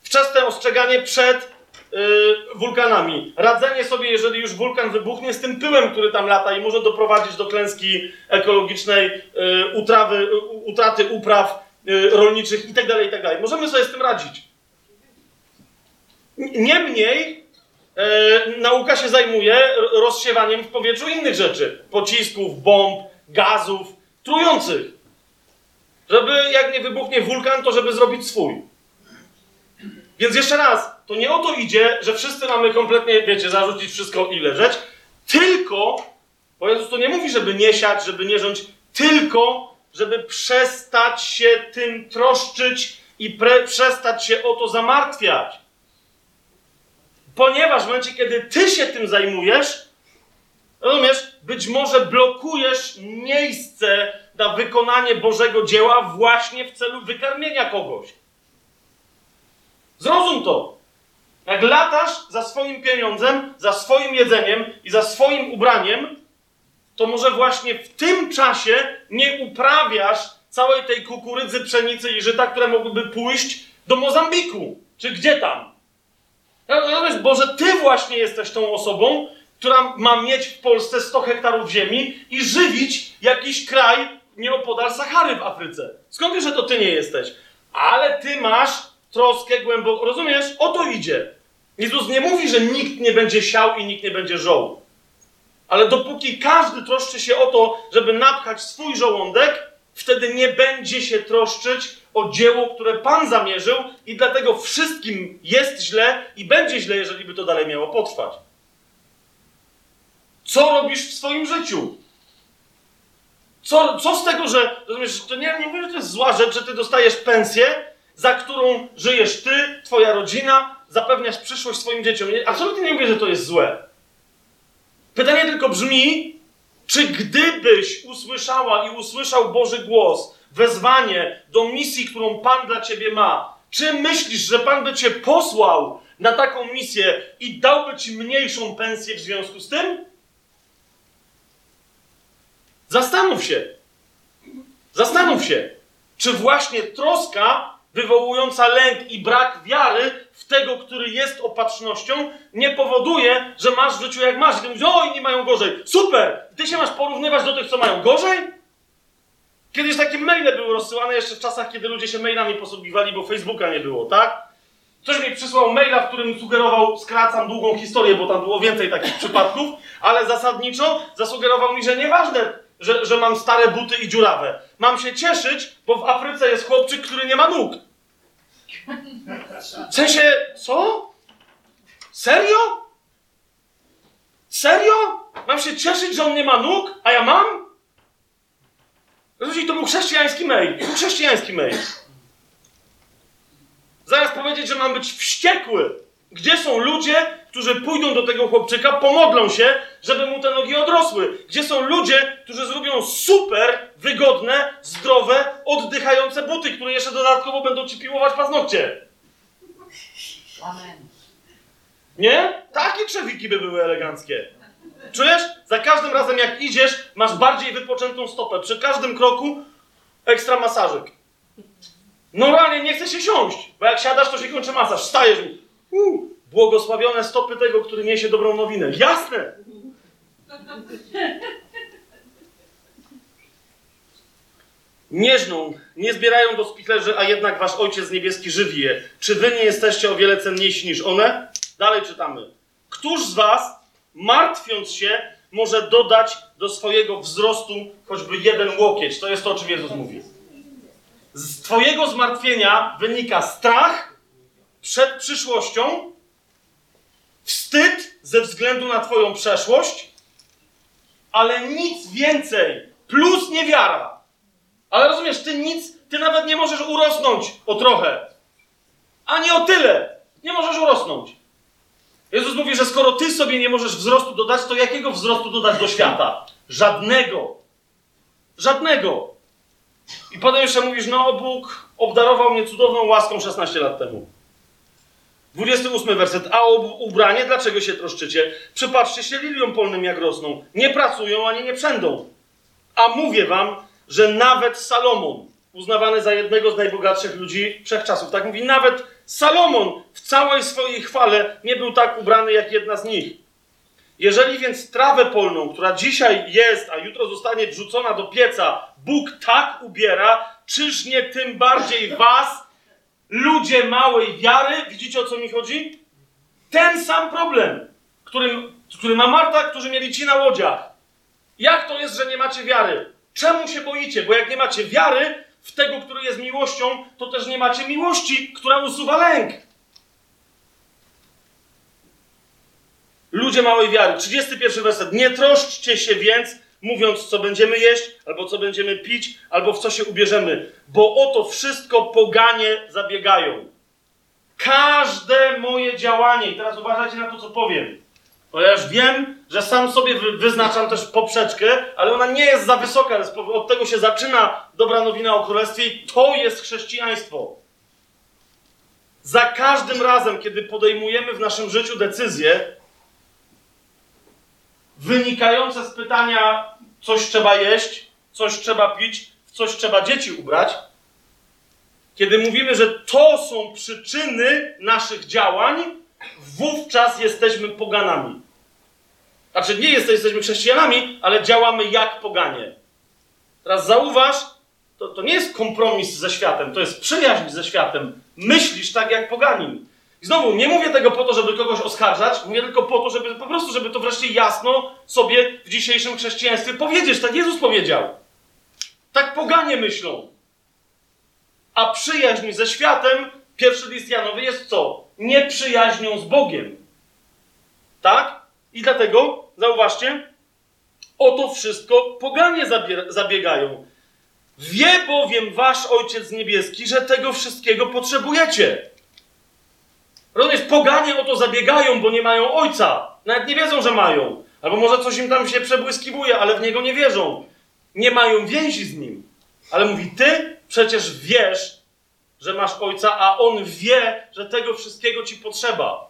Wczesne ostrzeganie przed y, wulkanami. Radzenie sobie, jeżeli już wulkan wybuchnie, z tym pyłem, który tam lata i może doprowadzić do klęski ekologicznej, y, utrawy, utraty upraw y, rolniczych itd., itd. Możemy sobie z tym radzić. Niemniej e, nauka się zajmuje rozsiewaniem w powietrzu innych rzeczy. Pocisków, bomb, gazów, trujących. Żeby jak nie wybuchnie wulkan, to żeby zrobić swój. Więc jeszcze raz, to nie o to idzie, że wszyscy mamy kompletnie, wiecie, zarzucić wszystko i leżeć, tylko, bo Jezus to nie mówi, żeby nie siać, żeby nie rządzić, tylko, żeby przestać się tym troszczyć i pre, przestać się o to zamartwiać. Ponieważ w momencie, kiedy ty się tym zajmujesz, rozumiesz, być może blokujesz miejsce na wykonanie Bożego dzieła właśnie w celu wykarmienia kogoś. Zrozum to. Jak latasz za swoim pieniądzem, za swoim jedzeniem i za swoim ubraniem, to może właśnie w tym czasie nie uprawiasz całej tej kukurydzy, pszenicy i żyta, które mogłyby pójść do Mozambiku. Czy gdzie tam? Rozumiesz, Boże, Ty właśnie jesteś tą osobą, która ma mieć w Polsce 100 hektarów ziemi i żywić jakiś kraj nieopodal Sahary w Afryce. Skąd wiesz, że to Ty nie jesteś? Ale Ty masz troskę głęboko. Rozumiesz? O to idzie. Jezus nie mówi, że nikt nie będzie siał i nikt nie będzie żoł. Ale dopóki każdy troszczy się o to, żeby napchać swój żołądek, wtedy nie będzie się troszczyć o dzieło, które Pan zamierzył, i dlatego wszystkim jest źle i będzie źle, jeżeli by to dalej miało potrwać. Co robisz w swoim życiu? Co, co z tego, że rozumiesz, to nie, nie mówię, że to jest zła rzecz, że ty dostajesz pensję, za którą żyjesz ty, twoja rodzina, zapewniasz przyszłość swoim dzieciom. Nie, absolutnie nie mówię, że to jest złe. Pytanie tylko brzmi, czy gdybyś usłyszała i usłyszał Boży głos, wezwanie do misji, którą Pan dla ciebie ma, czy myślisz, że Pan by cię posłał na taką misję i dałby ci mniejszą pensję w związku z tym? Zastanów się. Zastanów się, czy właśnie troska wywołująca lęk i brak wiary w tego, który jest opatrznością, nie powoduje, że masz w życiu jak masz. I ty mówisz, o, inni mają gorzej. Super! Ty się masz porównywać do tych, co mają gorzej? Kiedyś takie maile były rozsyłane jeszcze w czasach, kiedy ludzie się mailami posługiwali, bo Facebooka nie było, tak? Ktoś mi przysłał maila, w którym sugerował, skracam długą historię, bo tam było więcej takich przypadków, ale zasadniczo zasugerował mi, że nieważne, że, że mam stare buty i dziurawe. Mam się cieszyć, bo w Afryce jest chłopczyk, który nie ma nóg. W sensie, co? Serio? Serio? Mam się cieszyć, że on nie ma nóg, a ja mam? Rozumiecie, to był chrześcijański mail. To był chrześcijański mail. Zaraz powiedzieć, że mam być wściekły. Gdzie są ludzie, którzy pójdą do tego chłopczyka, pomodlą się, żeby mu te nogi odrosły? Gdzie są ludzie, którzy zrobią super, wygodne, zdrowe, oddychające buty, które jeszcze dodatkowo będą ci piłować paznokcie? Amen. Nie? Takie trzewiki by były eleganckie. Czujesz? Za każdym razem jak idziesz, masz bardziej wypoczętą stopę. Przy każdym kroku ekstra masażyk. Normalnie nie chce się siąść, bo jak siadasz, to się kończy masaż. Wstajesz i uh, błogosławione stopy tego, który niesie dobrą nowinę. Jasne! Nie żną, nie zbierają do spichlerzy, a jednak wasz Ojciec Niebieski żywi je. Czy wy nie jesteście o wiele cenniejsi niż one? Dalej czytamy. Któż z was, martwiąc się, może dodać do swojego wzrostu choćby jeden łokieć? To jest to, o czym Jezus mówi. Z twojego zmartwienia wynika strach przed przyszłością, wstyd ze względu na twoją przeszłość, ale nic więcej, plus niewiara. Ale rozumiesz, ty nic, ty nawet nie możesz urosnąć o trochę. Ani o tyle. Nie możesz urosnąć. Jezus mówi, że skoro ty sobie nie możesz wzrostu dodać, to jakiego wzrostu dodać do świata? Żadnego. Żadnego. I potem jeszcze mówisz, no Bóg obdarował mnie cudowną łaską 16 lat temu. 28 werset. A o ubranie dlaczego się troszczycie? Przypatrzcie się liliom polnym jak rosną. Nie pracują ani nie przędą. A mówię wam, że nawet Salomon, uznawany za jednego z najbogatszych ludzi wszechczasów, tak mówi, nawet Salomon w całej swojej chwale nie był tak ubrany jak jedna z nich. Jeżeli więc trawę polną, która dzisiaj jest, a jutro zostanie wrzucona do pieca, Bóg tak ubiera, czyż nie tym bardziej was, ludzie małej wiary, widzicie o co mi chodzi? Ten sam problem, którym, który ma Marta, którzy mieli ci na łodziach. Jak to jest, że nie macie wiary? Czemu się boicie? Bo jak nie macie wiary w tego, który jest miłością, to też nie macie miłości, która usuwa lęk. Ludzie małej wiary. 31 werset. Nie troszczcie się więc, mówiąc, co będziemy jeść, albo co będziemy pić, albo w co się ubierzemy, bo o to wszystko poganie zabiegają. Każde moje działanie, i teraz uważajcie na to, co powiem. Już wiem, że sam sobie wy, wyznaczam też poprzeczkę, ale ona nie jest za wysoka. Od tego się zaczyna dobra nowina o królestwie i to jest chrześcijaństwo. Za każdym razem, kiedy podejmujemy w naszym życiu decyzje wynikające z pytania, coś trzeba jeść, coś trzeba pić, w coś trzeba dzieci ubrać, kiedy mówimy, że to są przyczyny naszych działań, wówczas jesteśmy poganami. Znaczy, nie jesteśmy chrześcijanami, ale działamy jak poganie. Teraz zauważ, to, to nie jest kompromis ze światem, to jest przyjaźń ze światem. Myślisz tak jak poganin. I znowu, nie mówię tego po to, żeby kogoś oskarżać, mówię tylko po to, żeby po prostu, żeby to wreszcie jasno sobie w dzisiejszym chrześcijaństwie powiedzieć. Tak Jezus powiedział. Tak poganie myślą. A przyjaźń ze światem, pierwszy list Janowy jest co? Nieprzyjaźnią z Bogiem. Tak? I dlatego, zauważcie, o to wszystko poganie zabiegają. Wie bowiem wasz Ojciec Niebieski, że tego wszystkiego potrzebujecie. Rozumiesz, poganie o to zabiegają, bo nie mają Ojca. Nawet nie wiedzą, że mają. Albo może coś im tam się przebłyskiwuje, ale w Niego nie wierzą. Nie mają więzi z Nim. Ale mówi, ty przecież wiesz, że masz Ojca, a On wie, że tego wszystkiego ci potrzeba.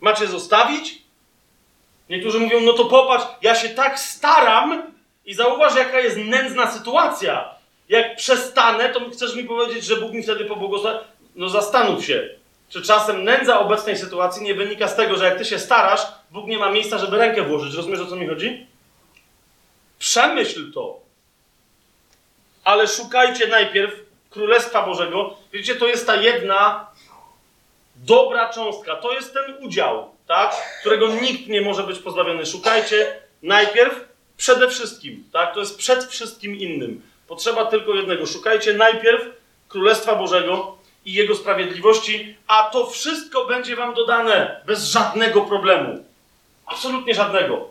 Macie zostawić? Niektórzy mówią, no to popatrz, ja się tak staram i zauważ, jaka jest nędzna sytuacja. Jak przestanę, to chcesz mi powiedzieć, że Bóg mi wtedy pobłogosławi? No zastanów się. Czy czasem nędza obecnej sytuacji nie wynika z tego, że jak ty się starasz, Bóg nie ma miejsca, żeby rękę włożyć. Rozumiesz, o co mi chodzi? Przemyśl to. Ale szukajcie najpierw Królestwa Bożego. Wiecie, to jest ta jedna dobra cząstka. To jest ten udział, tak? Którego nikt nie może być pozbawiony. Szukajcie najpierw, przede wszystkim, tak? To jest przed wszystkim innym. Potrzeba tylko jednego. Szukajcie najpierw Królestwa Bożego i Jego sprawiedliwości, a to wszystko będzie wam dodane bez żadnego problemu. Absolutnie żadnego.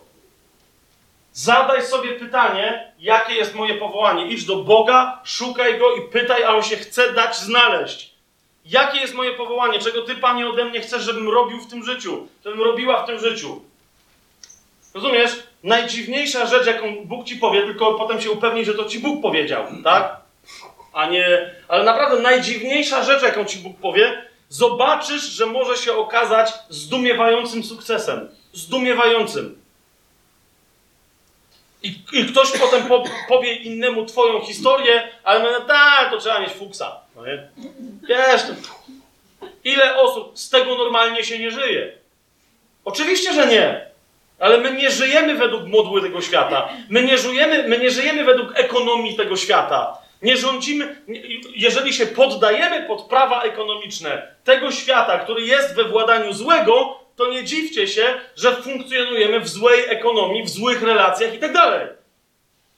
Zadaj sobie pytanie, jakie jest moje powołanie. Idź do Boga, szukaj Go i pytaj, a On się chce dać znaleźć. Jakie jest moje powołanie? Czego Ty, Panie, ode mnie chcesz, żebym robił w tym życiu? Żebym robiła w tym życiu? Rozumiesz? Najdziwniejsza rzecz, jaką Bóg Ci powie, tylko potem się upewni, że to Ci Bóg powiedział, tak? A nie... Ale naprawdę najdziwniejsza rzecz, jaką Ci Bóg powie, zobaczysz, że może się okazać zdumiewającym sukcesem. Zdumiewającym. I, I ktoś potem po, powie innemu twoją historię, ale my, tak, to trzeba mieć fuksa. No nie? Wiesz, ile osób z tego normalnie się nie żyje? Oczywiście, że nie. Ale my nie żyjemy według modły tego świata. My nie żyjemy, my nie żyjemy według ekonomii tego świata. Nie rządzimy, jeżeli się poddajemy pod prawa ekonomiczne tego świata, który jest we władaniu złego, to nie dziwcie się, że funkcjonujemy w złej ekonomii, w złych relacjach i tak dalej.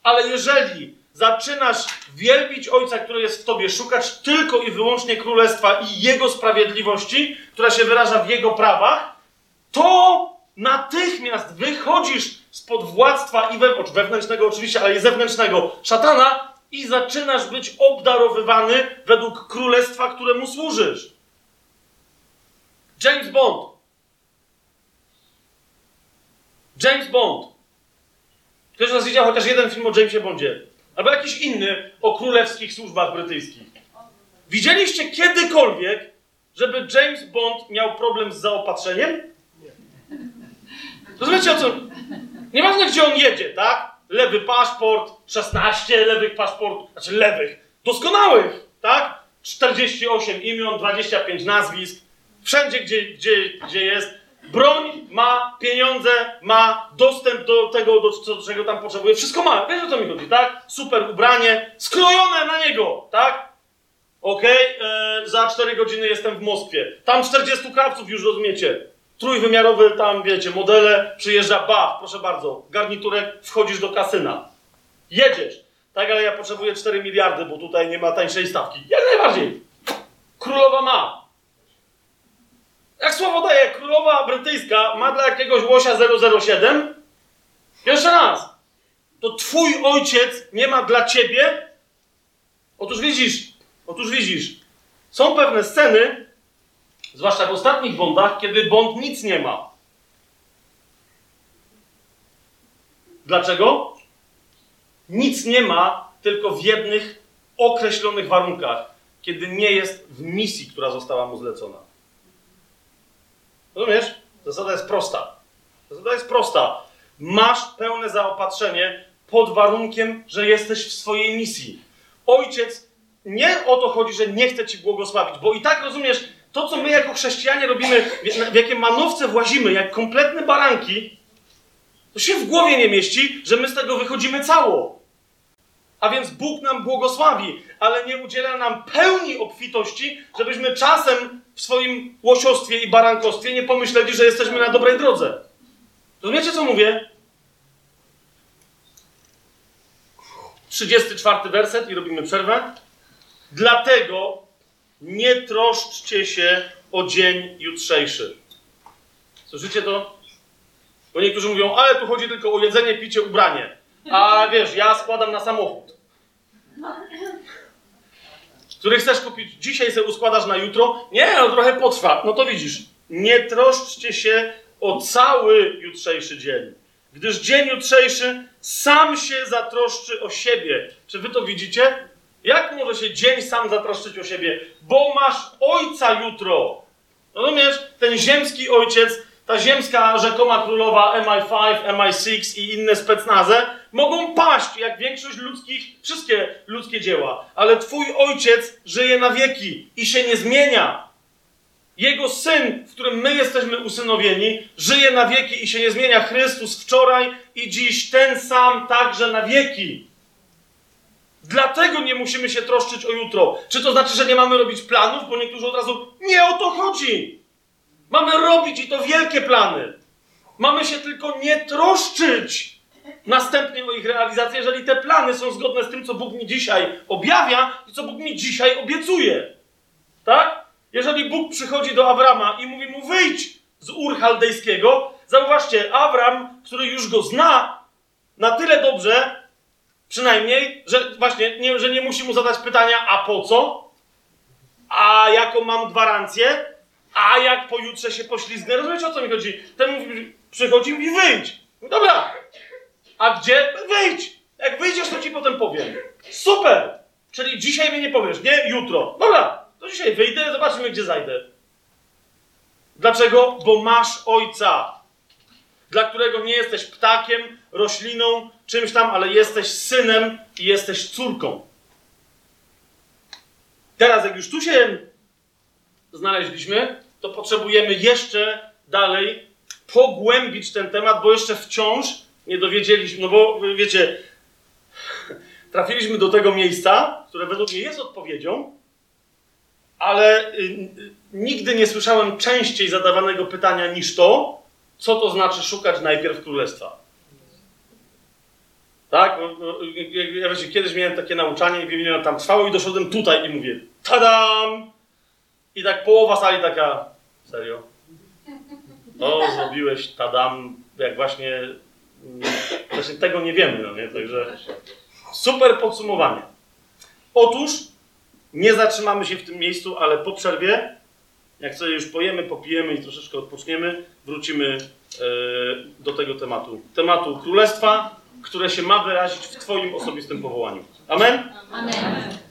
Ale jeżeli zaczynasz wielbić Ojca, który jest w tobie, szukać tylko i wyłącznie królestwa i Jego sprawiedliwości, która się wyraża w Jego prawach, to natychmiast wychodzisz spod władztwa i we, wewnętrznego oczywiście, ale i zewnętrznego szatana i zaczynasz być obdarowywany według królestwa, któremu służysz. James Bond. James Bond. Ktoś z nas widział chociaż jeden film o Jamesie Bondzie. Albo jakiś inny o królewskich służbach brytyjskich. Widzieliście kiedykolwiek, żeby James Bond miał problem z zaopatrzeniem? Rozumiecie o co? Nieważne gdzie on jedzie, tak? Lewy paszport, 16 lewych paszportów, znaczy lewych, doskonałych, tak? 48 imion, 25 nazwisk, wszędzie gdzie, gdzie, gdzie jest. Broń ma, pieniądze ma, dostęp do tego, do, do czego tam potrzebuje. Wszystko ma. Wiesz o co mi chodzi, tak? Super ubranie, skrojone na niego, tak? Okej, e, za 4 godziny jestem w Moskwie. Tam 40 krawców już rozumiecie. Trójwymiarowe tam, wiecie, modele, przyjeżdża, ba, proszę bardzo, garniturek, wchodzisz do kasyna. Jedziesz. Tak, ale ja potrzebuję 4 miliardy, bo tutaj nie ma tańszej stawki. Jak najbardziej. Królowa ma. Jak słowo daje, królowa brytyjska ma dla jakiegoś łosia 007? Jeszcze raz. To twój ojciec nie ma dla ciebie? Otóż widzisz, otóż widzisz. Są pewne sceny, zwłaszcza w ostatnich Bondach, kiedy Bond nic nie ma. Dlaczego? Nic nie ma, tylko w jednych określonych warunkach, kiedy nie jest w misji, która została mu zlecona. Rozumiesz? Zasada jest prosta. Zasada jest prosta. Masz pełne zaopatrzenie pod warunkiem, że jesteś w swojej misji. Ojciec, nie o to chodzi, że nie chce ci błogosławić, bo i tak rozumiesz, to co my jako chrześcijanie robimy, w- jakie manowce włazimy, jak kompletne baranki, to się w głowie nie mieści, że my z tego wychodzimy cało. A więc Bóg nam błogosławi, ale nie udziela nam pełni obfitości, żebyśmy czasem w swoim łosiostwie i barankostwie nie pomyśleli, że jesteśmy na dobrej drodze. Rozumiecie, co mówię? 34 werset i robimy przerwę. Dlatego nie troszczcie się o dzień jutrzejszy. Słyszycie to? Bo niektórzy mówią, ale tu chodzi tylko o jedzenie, picie, ubranie. A wiesz, ja składam na samochód. Który chcesz kupić dzisiaj, sobie uskładasz na jutro. Nie, no trochę potrwa. No to widzisz. Nie troszczcie się o cały jutrzejszy dzień. Gdyż dzień jutrzejszy sam się zatroszczy o siebie. Czy wy to widzicie? Jak może się dzień sam zatroszczyć o siebie? Bo masz ojca jutro. Rozumiesz? Ten ziemski ojciec, ta ziemska rzekoma królowa MI5, MI6 i inne specnaze mogą paść, jak większość ludzkich, wszystkie ludzkie dzieła. Ale twój ojciec żyje na wieki i się nie zmienia. Jego syn, w którym my jesteśmy usynowieni, żyje na wieki i się nie zmienia. Chrystus wczoraj i dziś ten sam także na wieki. Dlatego nie musimy się troszczyć o jutro. Czy to znaczy, że nie mamy robić planów? Bo niektórzy od razu, nie o to chodzi. Mamy robić i to wielkie plany. Mamy się tylko nie troszczyć następnie o ich realizację, jeżeli te plany są zgodne z tym, co Bóg mi dzisiaj objawia i co Bóg mi dzisiaj obiecuje. Tak? Jeżeli Bóg przychodzi do Abrama i mówi mu wyjdź z Ur Chaldejskiego, zauważcie, Abram, który już go zna na tyle dobrze, przynajmniej, że właśnie, nie, że nie musi mu zadać pytania, a po co? A jaką mam gwarancję? A jak pojutrze się poślizgnę? Rozumiecie, o co mi chodzi? Ten mówi, przychodzi i mówi wyjdź. Dobra. A gdzie? Wyjdź. Jak wyjdziesz, to ci potem powiem. Super. Czyli dzisiaj mi nie powiesz, nie? Jutro. Dobra. To dzisiaj wyjdę, zobaczymy, gdzie zajdę. Dlaczego? Bo masz ojca, dla którego nie jesteś ptakiem, rośliną, czymś tam, ale jesteś synem i jesteś córką. Teraz, jak już tu się znaleźliśmy, to potrzebujemy jeszcze dalej pogłębić ten temat, bo jeszcze wciąż nie dowiedzieliśmy, no bo wiecie, trafiliśmy do tego miejsca, które według mnie jest odpowiedzią, ale y, y, nigdy nie słyszałem częściej zadawanego pytania niż to, co to znaczy szukać najpierw królestwa. Tak? No, no, ja, ja wiecie, kiedyś miałem takie nauczanie i wiem, tam trwało i doszedłem tutaj i mówię tadam! I tak połowa sali taka, serio? No, zrobiłeś tadam, jak właśnie, właśnie tego nie wiemy, no nie? Także super podsumowanie. Otóż nie zatrzymamy się w tym miejscu, ale po przerwie, jak sobie już pojemy, popijemy i troszeczkę odpoczniemy, wrócimy e, do tego tematu. Tematu królestwa, które się ma wyrazić w Twoim osobistym powołaniu. Amen? Amen.